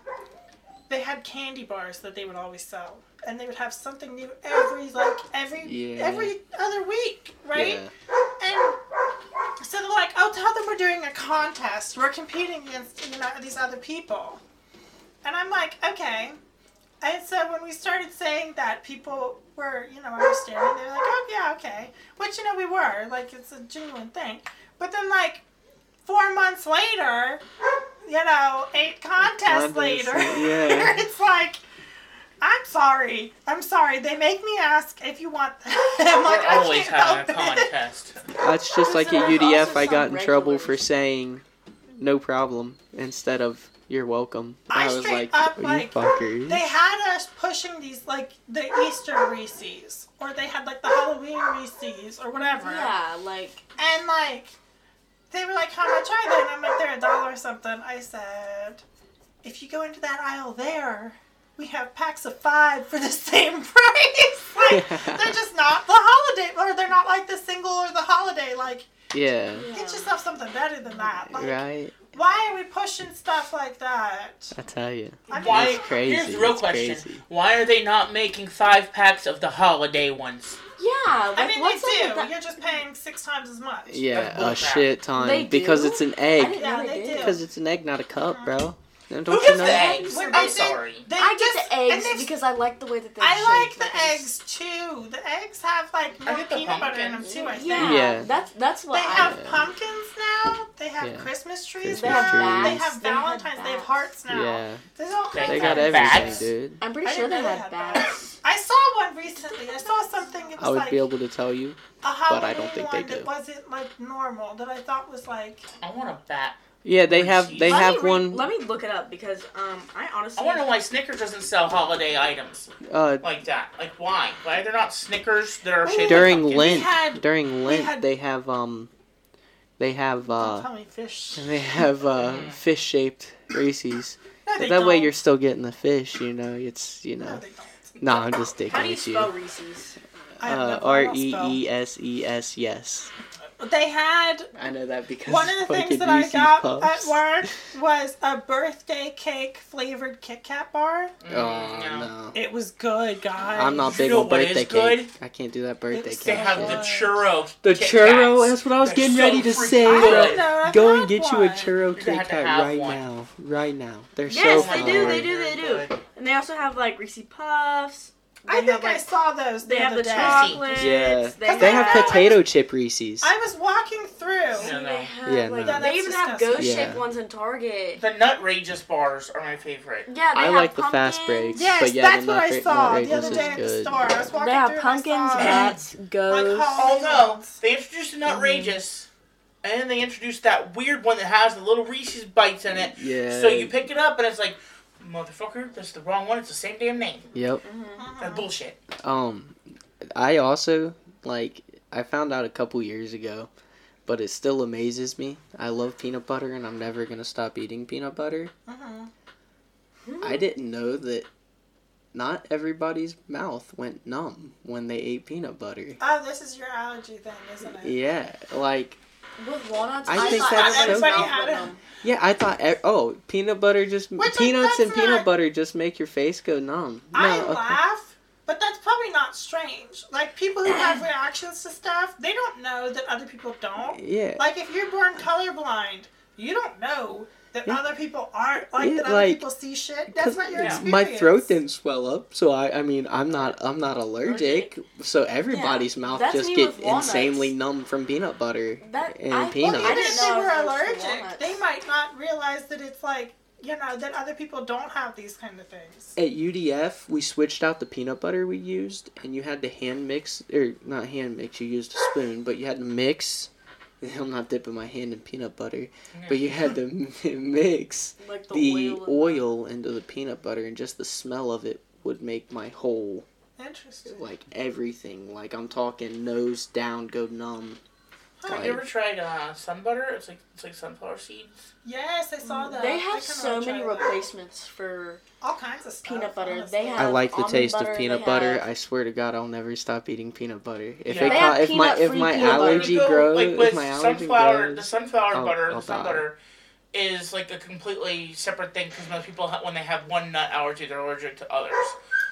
they had candy bars that they would always sell, and they would have something new every like every Yeah. every other week, right? Yeah. And so they're like, oh, tell them we're doing a contest. We're competing against you know these other people. And I'm like, okay. And so when we started saying that, people were you know understanding. They were like, oh yeah, okay. Which you know we were like it's a genuine thing. But then like four months later, you know, eight contests Contests, later, yeah. it's like. I'm sorry. I'm sorry. They make me ask if you want them. I'm like, We're I always can't having a help it. contest. That's just like at UDF. I got in trouble for saying no problem instead of you're welcome. I I was like, up, "Oh, you like, fuckers. They had us pushing these like the Easter Reese's, or they had like the Halloween Reese's, or whatever. Yeah, like And like, they were like, "How much are they?" And I'm like, "They're a dollar or something." I said, "If you go into that aisle there, we have packs of five for the same price. like, they're just not the holiday, or they're not like the single or the holiday. Like, yeah. get yourself something better than that. Like, Right. why are we pushing stuff like that?" I tell you. I mean, Why? It's crazy, Here's the real it's question: crazy. Why are they not making five packs of the holiday ones? Yeah, like I mean, what's they do. that? You're just paying six times as much. Yeah, a bullcrap. shit They ton. Because do? it's an egg. Yeah, they they do. Because it's an egg, not a cup, uh-huh. bro. Don't Who you gets know? the eggs? When I'm sorry. They I just- get the eggs because I like the way that they're I like the it's- eggs too. The eggs have like more get the peanut butter in them too. I think. Yeah, Yeah. that's that's what They I. have Yeah. pumpkins now. They have Yeah. Christmas trees Christmas They now. have trees. They have They have Valentine's. They have bats. hearts now. Yeah. There's all They kinds They got have everything, bats. dude. I'm pretty I sure they know had had bats. I saw one recently. I saw something. It was I would like be able to tell you. but I don't think they one that wasn't like normal. That I thought was like. I want a bat. Yeah, they have they Let have re- one Let me look it up because um I honestly. I wonder why Snickers doesn't sell holiday items uh like that. Like why? Why they're not Snickers that are shaped during like pumpkins? Lent. had- during Lent had- they have um they have Don't uh tell me fish. they have uh Mhm. fish shaped Reese's. No, that way don't. you're still getting the fish, you know. It's you know. they don't. No, I'm just digging How do you at you. spell Reese's? I have no Uh, clue R how to E spell. E S E S yes. They had I know that because One of the things that I got Puffs. at work was a birthday cake flavored Kit Kat bar. Oh Mm, no. It was good, guys. I'm not You big know on what is birthday good? cake. I can't do that birthday cake. They have the churro. The Kit churro. Kats. That's what I was They're getting so ready to say, I don't know. I've Go and had get you a churro You're Kit Kat right one. now. Right now. They're Yes, so they do, they do, they do. And they also have like Reese's Puffs. I They think have, like, I saw those. They the have other the day. chocolates. Yeah. They, They have have- potato chip Reese's. I was walking through. No, no. They have, Yeah, like, no. they even that's have disgusting. ghost shaped ones in Target. The Nutrageous bars are my favorite. Yeah, they I have like the fast pumpkins. breaks. Yes, but yeah, that's what I Nut- saw the Nutrageous other day at the store. I was walking They have through pumpkins, and I bats, ghosts. Halloween Although they introduced the Nutrageous, mm-hmm. and then they introduced that weird one that has the little Reese's bites in it. Yeah. So you pick it up and it's like, motherfucker, that's the wrong one. It's the same damn name. Yep. Uh-huh. That's bullshit. Um, I also like. I found out a couple years ago, but it still amazes me. I love peanut butter, and I'm never gonna stop eating peanut butter. Mhm. I didn't know that. Not everybody's mouth went numb when they ate peanut butter. Oh, this is your allergy thing, isn't it? Yeah, like With walnuts, I think thought that's everybody's so- had yeah, I thought oh peanut butter just Which, like, peanuts and that's peanut not- butter just make your face go numb. No, I okay. laugh, but that's probably not strange. Like people who have reactions to stuff, they don't know that other people don't. Yeah, Like if you're born colorblind, you don't know that Yeah. other people aren't like Yeah, that other like- people see shit That's not your Yeah. experience. my throat didn't swell up, so I I mean I'm not I'm not allergic. So everybody's mouth that's just get insanely numb from peanut butter That- and I- peanuts. Well, even didn't if they know I were allergic walnuts. they might not realize that it's like you know that other people don't have these kind of things. At UDF, we switched out the peanut butter we used, and you had to hand mix, or not hand mix, you used a spoon, but you had to mix. I'm not dipping my hand in peanut butter, but you had to mix Like the, the oil into the peanut butter, and just the smell of it would make my whole, Interesting. like everything, like I'm talking nose down, go numb. Have you ever tried uh, sun butter? It's like it's like sunflower seeds. Yes, I saw that. They have so many try that. replacements for All kinds of stuff. peanut butter. honestly. They have- I like the taste butter, of peanut butter. have- I swear to God, I'll never stop eating peanut butter. If Yeah. it They ca- have if my if my peanut butter. allergy grows, like if my allergy sunflower, the sunflower I'll- butter, I'll the sun die. butter is like a completely separate thing because most people when they have one nut allergy, they're allergic to others.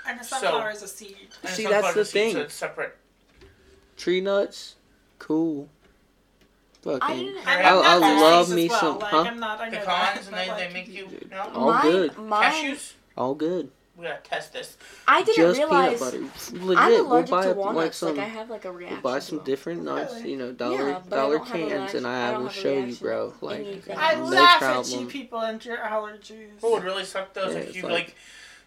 And a So- sunflower is a seed. See, that's the is a seed, thing. So it's separate. tree nuts, cool. I Fucking. I, I- I love me well. some- Like, huh? I'm not, I know Pecans that, and they, like, they make you no All mine, good. Mine, cashews. all good. We gotta test this. I didn't Just realize. peanut butter. Legit, I'm we'll allergic buy to like walnuts. some. Like I have like a reaction. We'll buy some them. different nuts, Really? you know, dollar Yeah, but I dollar don't have a cans, and I I will show you, bro. Like, anything. I no laugh at you people and your allergies. What would really suck though is Yeah, if you like- like,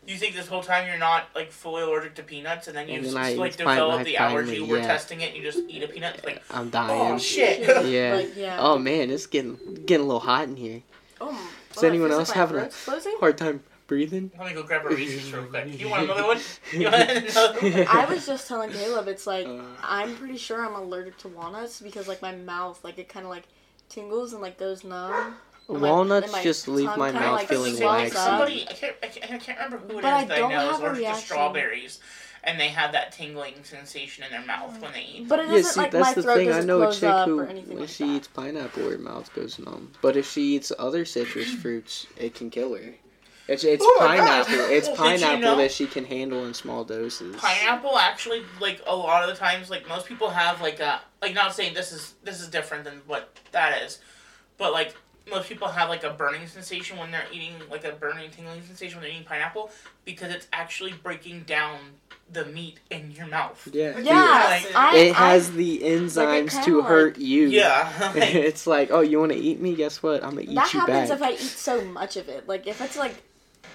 you think this whole time you're not like fully allergic to peanuts, and then you And just then I like find- develop I the finally- allergy. We're testing it. and You just eat a peanut. It's like I'm dying. oh shit. Yeah. Like, yeah. Oh man, it's getting getting a little hot in here. Oh, Is anyone else having a closing? hard time breathing? Let me go grab a Reese's real quick. You want another one? You want another one? I was just telling Caleb, it's like Uh. I'm pretty sure I'm allergic to walnuts because like my mouth, like it kind of like tingles and like goes numb. And my- Walnuts my just leave my mouth like, feeling swells waxy. Somebody, I can't, I can't, I can't remember who it is But I that don't I know is have a allergic to strawberries, and they have that tingling sensation in their mouth when they eat. But it Yeah, doesn't see, like that's my the throat thing. I doesn't know a close chick up who, or anything when like she that. eats pineapple, her mouth goes numb. But if she eats other citrus mm. fruits, it can kill her. It's it's Oh my God. pineapple. It's Well, did you pineapple know- that she can handle in small doses. Pineapple actually, like a lot of the times, like most people have like a like not saying this is this is different than what that is, but like most people have like a burning sensation when they're eating like a burning tingling sensation when they're eating pineapple because it's actually breaking down the meat in your mouth. Yeah. Yeah, Like- I, It has I, the enzymes kinda to like- hurt you. Yeah. like, it's like, oh, you want to eat me? Guess what? I'm gonna eat that you happens back. if I eat so much of it. Like if it's like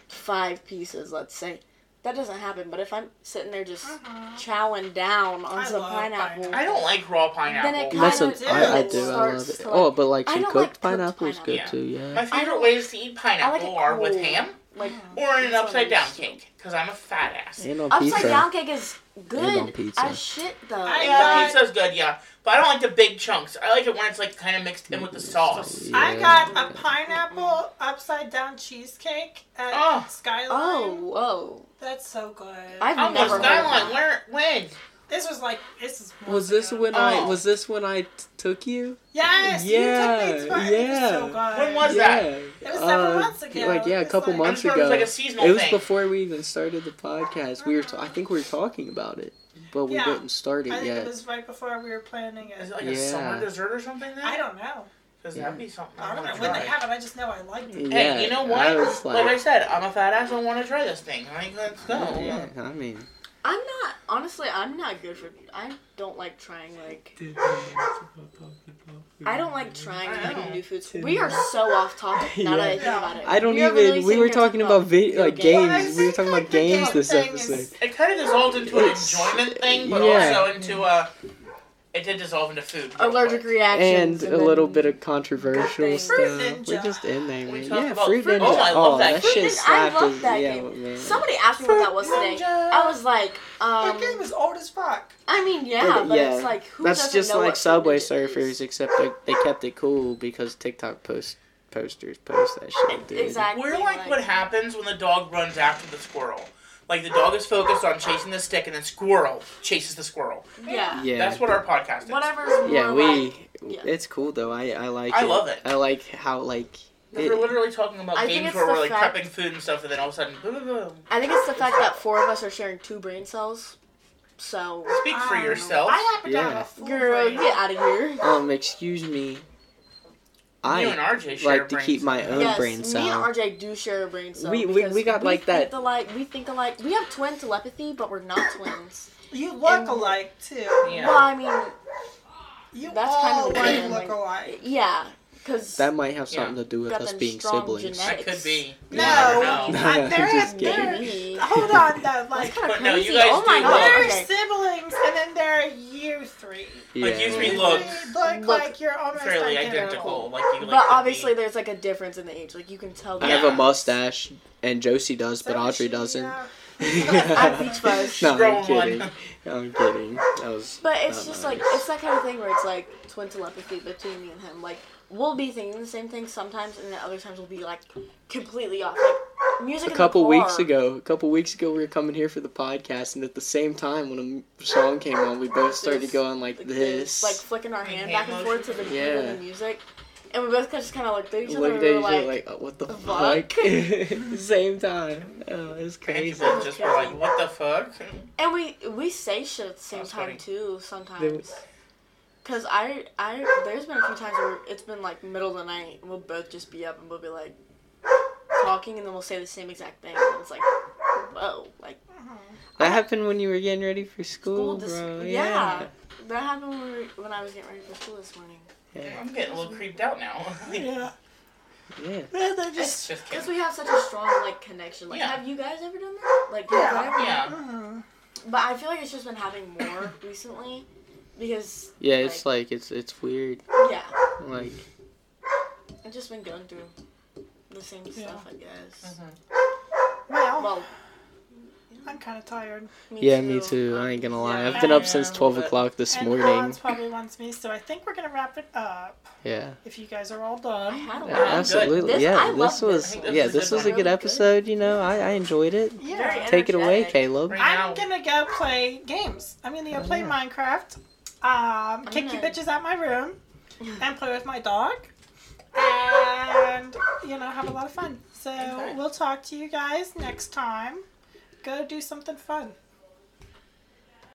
five pieces, let's say, that doesn't happen. But if I'm sitting there just Uh-huh. chowing down on I some pineapple, pineapple. I don't like raw pineapple. Then it That's kinda do. I, I do. I love it. to, oh, but like some cooked like pineapple is good pineapple. too. Yeah. My favorite don't- ways to eat I like pineapple it are with ham like or in an upside down cake because I'm a fat ass. And on upside pizza. down cake is on good pizza. as shit though. I Yeah, got- pizza's good, yeah. But I don't like the big chunks. I like it when it's like kind of mixed in with the sauce. I got a pineapple upside down cheesecake at Oh. Skyline. oh, whoa! That's so good. I've Oh, never the heard that. Where? When? this was like this is. Was this ago. when I Oh. was this when I t- took you? Yes. Yeah, You took me to it. It was so yeah. good. When was yeah. that? It was several Uh, months ago. Like yeah, a couple like- I'm months sure it was ago. like a seasonal It was thing. before we even started the podcast. We were, t- I think we were talking about it, but we Yeah. didn't start it I think yet. it was right before we were planning Is it. it like a summer dessert or something? Then? I don't know. Because that'd be something I, I don't know when they have it. I just know I liked it. Yeah, Hey, you know what? I was like, I said, I'm a fat ass. I want to try this thing. Like, let's go. yeah, I mean, I'm not honestly. I'm not good for. I don't like trying like. I don't like trying like new foods. We are so off topic now that I think Yeah. about it. I don't We are literally even. We were talking about vi- video like games. Well, We were talking like, about games this thing is- episode. It kind of dissolved into an enjoyment thing, but yeah. also into a. It did dissolve into food. Allergic quick. reactions And a little bit of controversial stuff. Fruit We're just in there, man. Yeah, about Fruit Fruit Ninja. Ninja. Oh, I love oh, that that game. shit I slapped. love that yeah, game. man. Somebody asked me what that was today. I was like, um, that game is old as fuck. I mean, yeah, but yeah, it's like who That's doesn't just know like what Subway Fruit is? Surfers, except they, they kept it cool because TikTok post posters post that shit, dude. Exactly. We're like what happens when the dog runs after the squirrel. Like the dog is focused on chasing the stick, and then squirrel chases the squirrel. Yeah. Yeah. That's what our podcast is. Whatever's more Yeah, we. like- yeah. It's cool though. I I like. I it. love it. I like how like. Because It, we're literally talking about I games where we're like fact- prepping food and stuff, and then all of a sudden, boom, boom, boom. I think it's the fact that four of us are sharing two brain cells. So, Speak for Um, yourself. I happen to have Yeah. a girl, get out of here. um, excuse me. You and I RJ share like to keep my cells. own yes, brain me and RJ do share a brain cell. We- we- we got like think that- Alike, we think alike. We have twin telepathy, but we're not twins. You look And- alike too. Yeah. Well, I mean, You That's all kind of like game, look like- alike. yeah, because That might have something to do with us being siblings. genetics. That could be. No, You never know. I- they're, Just they're, hold on though, that's like kind of But no, you crazy. guys oh my god. look- they're Okay. siblings, and then there are you three. Yeah. Like, you three look three look, look like you're almost Fairly identical. identical. Like you like But obviously, be. there's like a difference in the age. Like you can tell. I that have a mustache, and Josie does, but Audrey she, doesn't. uh, At Beach Buzz. no, I'm kidding. I'm kidding. That was. But it's just nice. like it's that kind of thing where it's like twin telepathy between me and him. Like we'll be thinking the same thing sometimes, and then other times we'll be like completely off. Like music. a couple weeks ago, a couple weeks ago, we were coming here for the podcast, and at the same time, when a song came on, we both started This, going like like this. like flicking our hand hand back and forth to the beat of Yeah. the music, and we both just kind of looked at each other Looked and at we each were other like, like, oh, what the "The fuck? fuck?" Same time. Oh, it was And crazy. people just were like, what the fuck? and we we say shit at the same time funny. too sometimes. Cause I I there's been a few times where it's been like middle of the night and we'll both just be up and we'll be like talking and then we'll say the same exact thing and it's like whoa like That happened when you were getting ready for school, school this bro. yeah. that happened when, we were, when I was getting ready for school this morning. Yeah. I'm getting a little creeped out now. Yeah. Yeah. Yeah, they just. just Because we have such a strong like connection. Like, Yeah. have you guys ever done that? Like, have Yeah. you ever- Yeah. But I feel like it's just been happening more recently because Yeah, it's like it's it's weird. yeah, Like I've just been going through the same stuff. I guess. Mhm. Well, Well, I'm kind of tired. me yeah, too. me too. I ain't gonna lie. yeah. I've been up since twelve o'clock this and morning. Hans probably wants me, so I think we're gonna wrap it up. Yeah. If you guys are all I done. had a Yeah, absolutely. This- yeah, I this was I think this yeah, was a this was a good Really good. episode. You know, I, I enjoyed it. Yeah. Very Take it away. Caleb. Right I'm gonna go play games. I'm gonna go play yeah. Minecraft. Um, kick you gonna- bitches out my room and play with my dog. And you know, have a lot of fun. So Okay. we'll talk to you guys next time. Go do something fun.